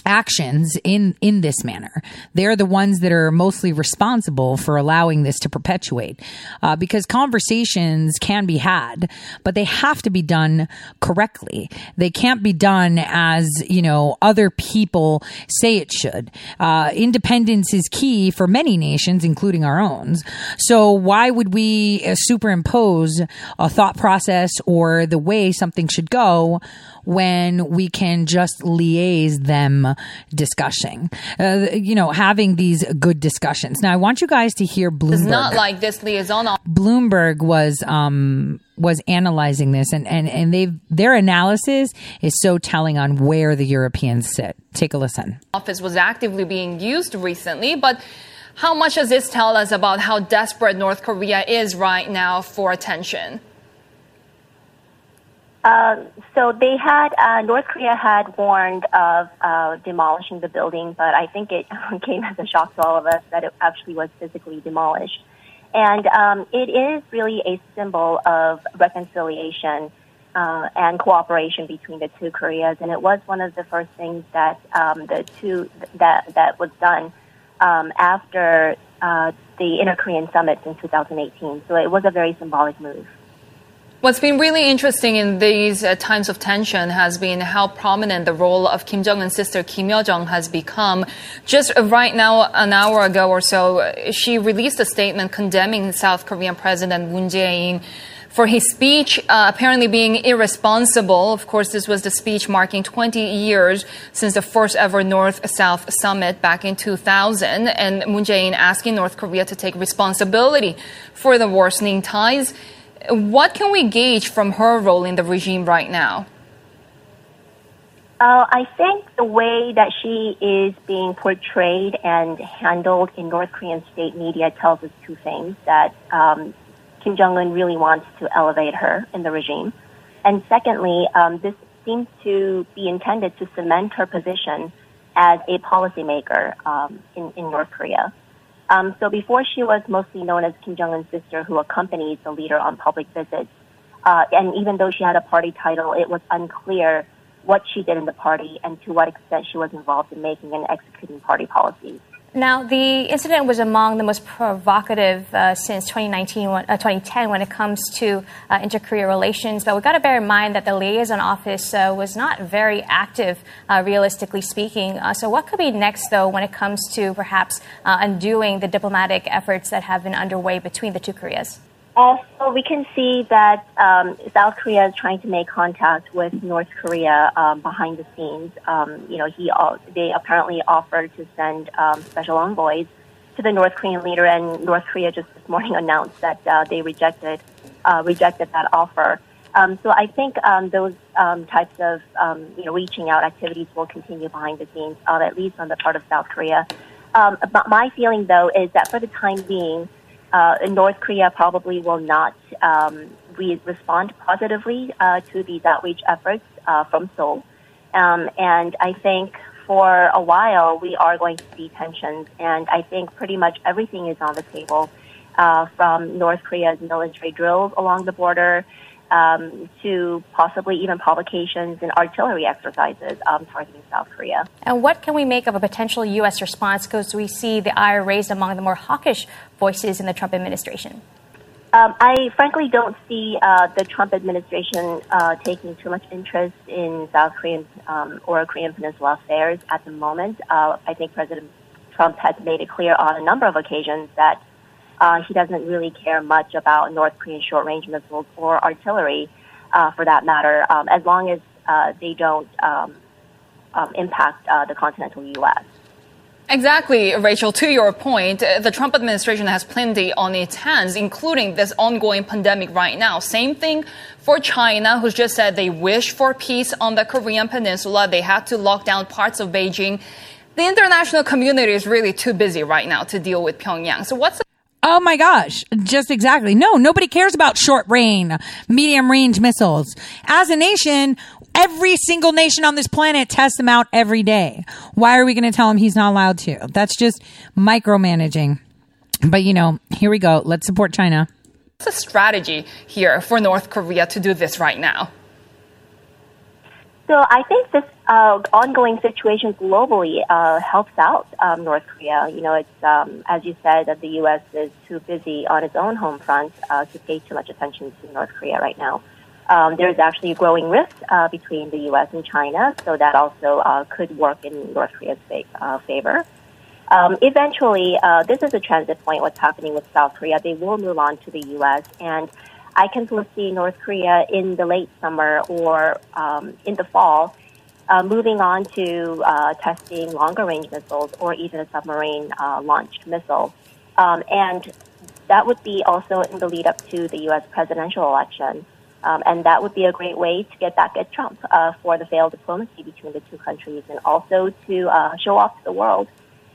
Speaker 1: actions in in this manner. They're the ones that are mostly responsible for allowing this to perpetuate, uh, because conversations can be had, but they have to be done correctly. They can't be done as you know other people say it should. Uh, independence is key for many nations, including our own. So why would we uh, superimpose a thought process or the way something should go? When we can just liaise them discussing, uh, you know, having these good discussions. Now, I want you guys to hear Bloomberg.
Speaker 48: It's not like this liaison.
Speaker 1: Bloomberg was um, was analyzing this, and and and they their analysis is so telling on where the Europeans sit. Take a listen.
Speaker 48: Office was actively being used recently, but. How much does this tell us about how desperate North Korea is right now for attention?
Speaker 49: Uh, so they had uh, North Korea had warned of uh, demolishing the building, but I think it came as a shock to all of us that it actually was physically demolished. And um, it is really a symbol of reconciliation uh, and cooperation between the two Koreas, and it was one of the first things that um, the two that that was done um, after uh, the Inter Korean Summit in 2018. So it was a very symbolic move.
Speaker 48: What's been really interesting in these uh, times of tension has been how prominent the role of Kim Jong Un's sister Kim Yo Jong has become. Just right now, an hour ago or so, she released a statement condemning South Korean President Moon Jae-in for his speech uh, apparently being irresponsible. Of course, this was the speech marking 20 years since the first ever North-South summit back in 2000, and Moon Jae-in asking North Korea to take responsibility for the worsening ties. What can we gauge from her role in the regime right now?
Speaker 49: Uh, I think the way that she is being portrayed and handled in North Korean state media tells us two things that um, Kim Jong un really wants to elevate her in the regime. And secondly, um, this seems to be intended to cement her position as a policymaker um, in, in North Korea. Um, so before she was mostly known as Kim Jong Un's sister, who accompanied the leader on public visits, uh, and even though she had a party title, it was unclear what she did in the party and to what extent she was involved in making and executing party policies.
Speaker 50: Now, the incident was among the most provocative uh, since 2019, uh, 2010 when it comes to uh, inter-Korea relations. But we've got to bear in mind that the liaison office uh, was not very active, uh, realistically speaking. Uh, so, what could be next, though, when it comes to perhaps undoing the diplomatic efforts that have been underway between the two Koreas?
Speaker 49: Also, we can see that um, South Korea is trying to make contact with North Korea um, behind the scenes. Um, you know, he they apparently offered to send um, special envoys to the North Korean leader, and North Korea just this morning announced that uh, they rejected uh, rejected that offer. Um, so I think um, those types of you know reaching out activities will continue behind the scenes, uh, at least on the part of South Korea. but my feeling, though, is that for the time being uh, North Korea probably will not um, re- respond positively uh, to these outreach efforts uh, from Seoul. Um, and I think for a while we are going to see tensions, and I think pretty much everything is on the table, uh, from North Korea's military drills along the border um, to possibly even provocations and artillery exercises um, targeting South Korea.
Speaker 50: And what can we make of a potential U.S. response? Because we see the ire raised among the more hawkish voices in the Trump administration.
Speaker 49: Um, I frankly don't see uh, the Trump administration uh, taking too much interest in South Korean um, or Korean Peninsula affairs at the moment. Uh, I think President Trump has made it clear on a number of occasions that uh, he doesn't really care much about North Korean short range missiles or artillery, uh, for that matter, um, as long as uh, they don't um, um, impact uh, the continental U.S.
Speaker 48: Exactly, Rachel. To your point, uh, the Trump administration has plenty on its hands, including this ongoing pandemic right now. Same thing for China, who's just said they wish for peace on the Korean peninsula. They had to lock down parts of Beijing. The international community is really too busy right now to deal with Pyongyang. So what's
Speaker 1: Oh my gosh. Just exactly. No, nobody cares about short range, medium range missiles. As a nation, every single nation on this planet tests them out every day. Why are we going to tell him he's not allowed to? That's just micromanaging. But you know, here we go. Let's support China.
Speaker 48: What's the strategy here for North Korea to do this right now?
Speaker 49: So I think this uh, ongoing situation globally uh, helps out um, North Korea. You know, it's um, as you said that the U.S. is too busy on its own home front uh, to pay too much attention to North Korea right now. Um, there's actually a growing rift uh, between the U.S. and China, so that also uh, could work in North Korea's uh, favor. Um, eventually, uh this is a transit point. What's happening with South Korea? They will move on to the U.S. and I can foresee North Korea in the late summer or um, in the fall uh, moving on to uh, testing longer range missiles or even a submarine uh, launched missile. Um, and that would be also in the lead up to the U.S. presidential election. Um, and that would be a great way to get back at Trump uh, for the failed diplomacy between the two countries and also to uh, show off to the world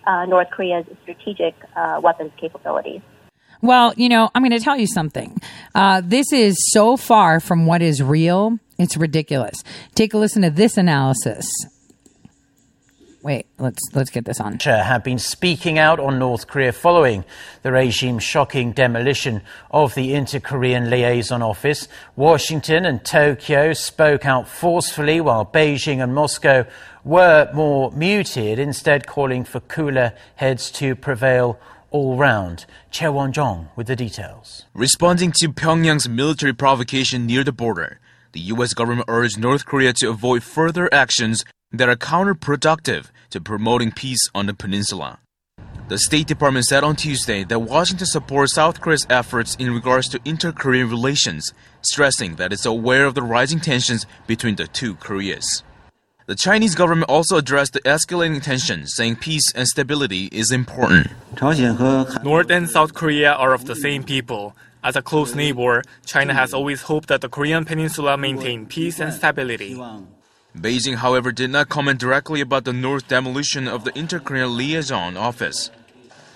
Speaker 49: uh, North Korea's strategic weapons capabilities.
Speaker 1: Well, you know, I'm going to tell you something. Uh, this is so far from what is real. It's ridiculous. Take a listen to this analysis. Wait, let's let's get this on.
Speaker 51: Have been speaking out on North Korea following the regime's shocking demolition of the Inter-Korean Liaison Office. Washington and Tokyo spoke out forcefully, while Beijing and Moscow were more muted, instead calling for cooler heads to prevail all round. Che Won-jong with the details.
Speaker 52: Responding to Pyongyang's military provocation near the border, the U.S. government urged North Korea to avoid further actions that are counterproductive to promoting peace on the peninsula. The State Department said on Tuesday that Washington supports South Korea's efforts in regards to inter Korean relations, stressing that it's aware of the rising tensions between the two Koreas. The Chinese government also addressed the escalating tensions, saying peace and stability is important.
Speaker 53: North and South Korea are of the same people. As a close neighbor, China has always hoped that the Korean peninsula maintain peace and stability.
Speaker 52: Beijing, however, did not comment directly about the North demolition of the Inter-Korean Liaison Office.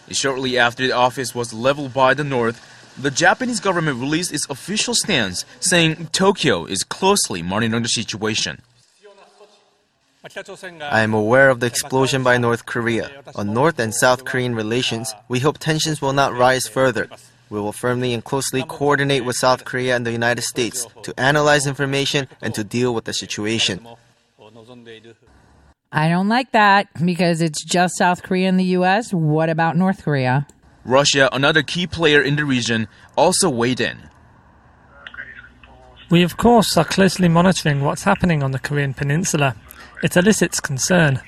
Speaker 52: Shortly after the office was leveled by the North, the Japanese government released its official stance, saying Tokyo is closely monitoring the situation.
Speaker 54: I am aware of the explosion by North Korea. On North and South Korean relations, we hope tensions will not rise further. We will firmly and closely coordinate with South Korea and the United States to analyze information and to deal with the situation.
Speaker 1: I don't like that because it's just South Korea and the U.S. What about North Korea?
Speaker 52: Russia, another key player in the region, also weighed in.
Speaker 55: We, of course, are closely monitoring what's happening on the Korean Peninsula. It elicits concern.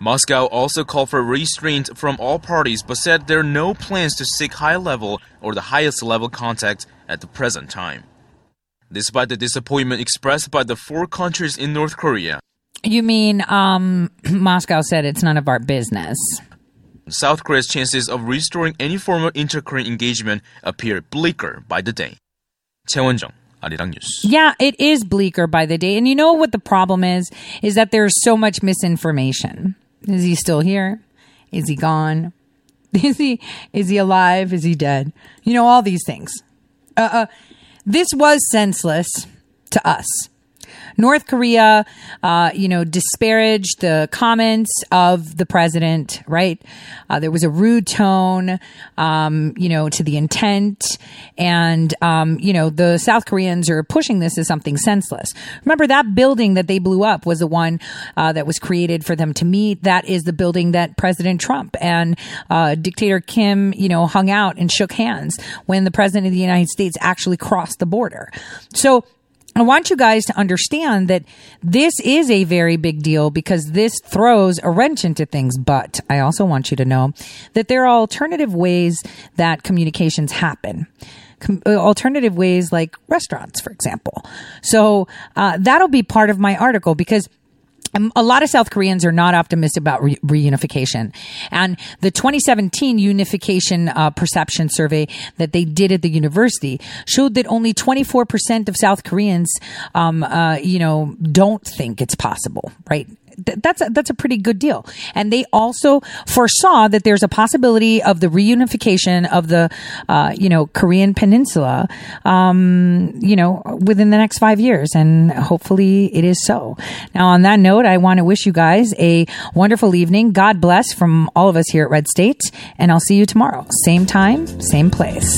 Speaker 52: Moscow also called for restraint from all parties but said there are no plans to seek high level or the highest level contact at the present time. Despite the disappointment expressed by the four countries in North Korea,
Speaker 1: You mean um, Moscow said it's none of our business?
Speaker 52: South Korea's chances of restoring any form of inter-Korean engagement appear bleaker by the day. 최원 Arirang News.
Speaker 1: Yeah, it is bleaker by the day. And you know what the problem is? Is that there's so much misinformation. Is he still here? Is he gone? Is he is he alive? Is he dead? You know all these things. Uh, uh, this was senseless to us. North Korea, uh, you know, disparaged the comments of the president, right? Uh, there was a rude tone, um, you know, to the intent. And, um, you know, the South Koreans are pushing this as something senseless. Remember that building that they blew up was the one uh, that was created for them to meet. That is the building that President Trump and uh, dictator Kim, you know, hung out and shook hands when the president of the United States actually crossed the border. So, I want you guys to understand that this is a very big deal because this throws a wrench into things. But I also want you to know that there are alternative ways that communications happen. Com- uh, alternative ways like restaurants, for example. So uh, that'll be part of my article because a lot of South Koreans are not optimistic about re- reunification. And the 2017 unification uh, perception survey that they did at the university showed that only 24% of South Koreans, um, uh, you know, don't think it's possible, right? Th- That's a, that's a pretty good deal. And they also foresaw that there's a possibility of the reunification of the, uh, you know, Korean peninsula, um, you know, within the next five years. And hopefully it is so. Now, on that note, I want to wish you guys a wonderful evening. God bless from all of us here at Red State. And I'll see you tomorrow. Same time, same place.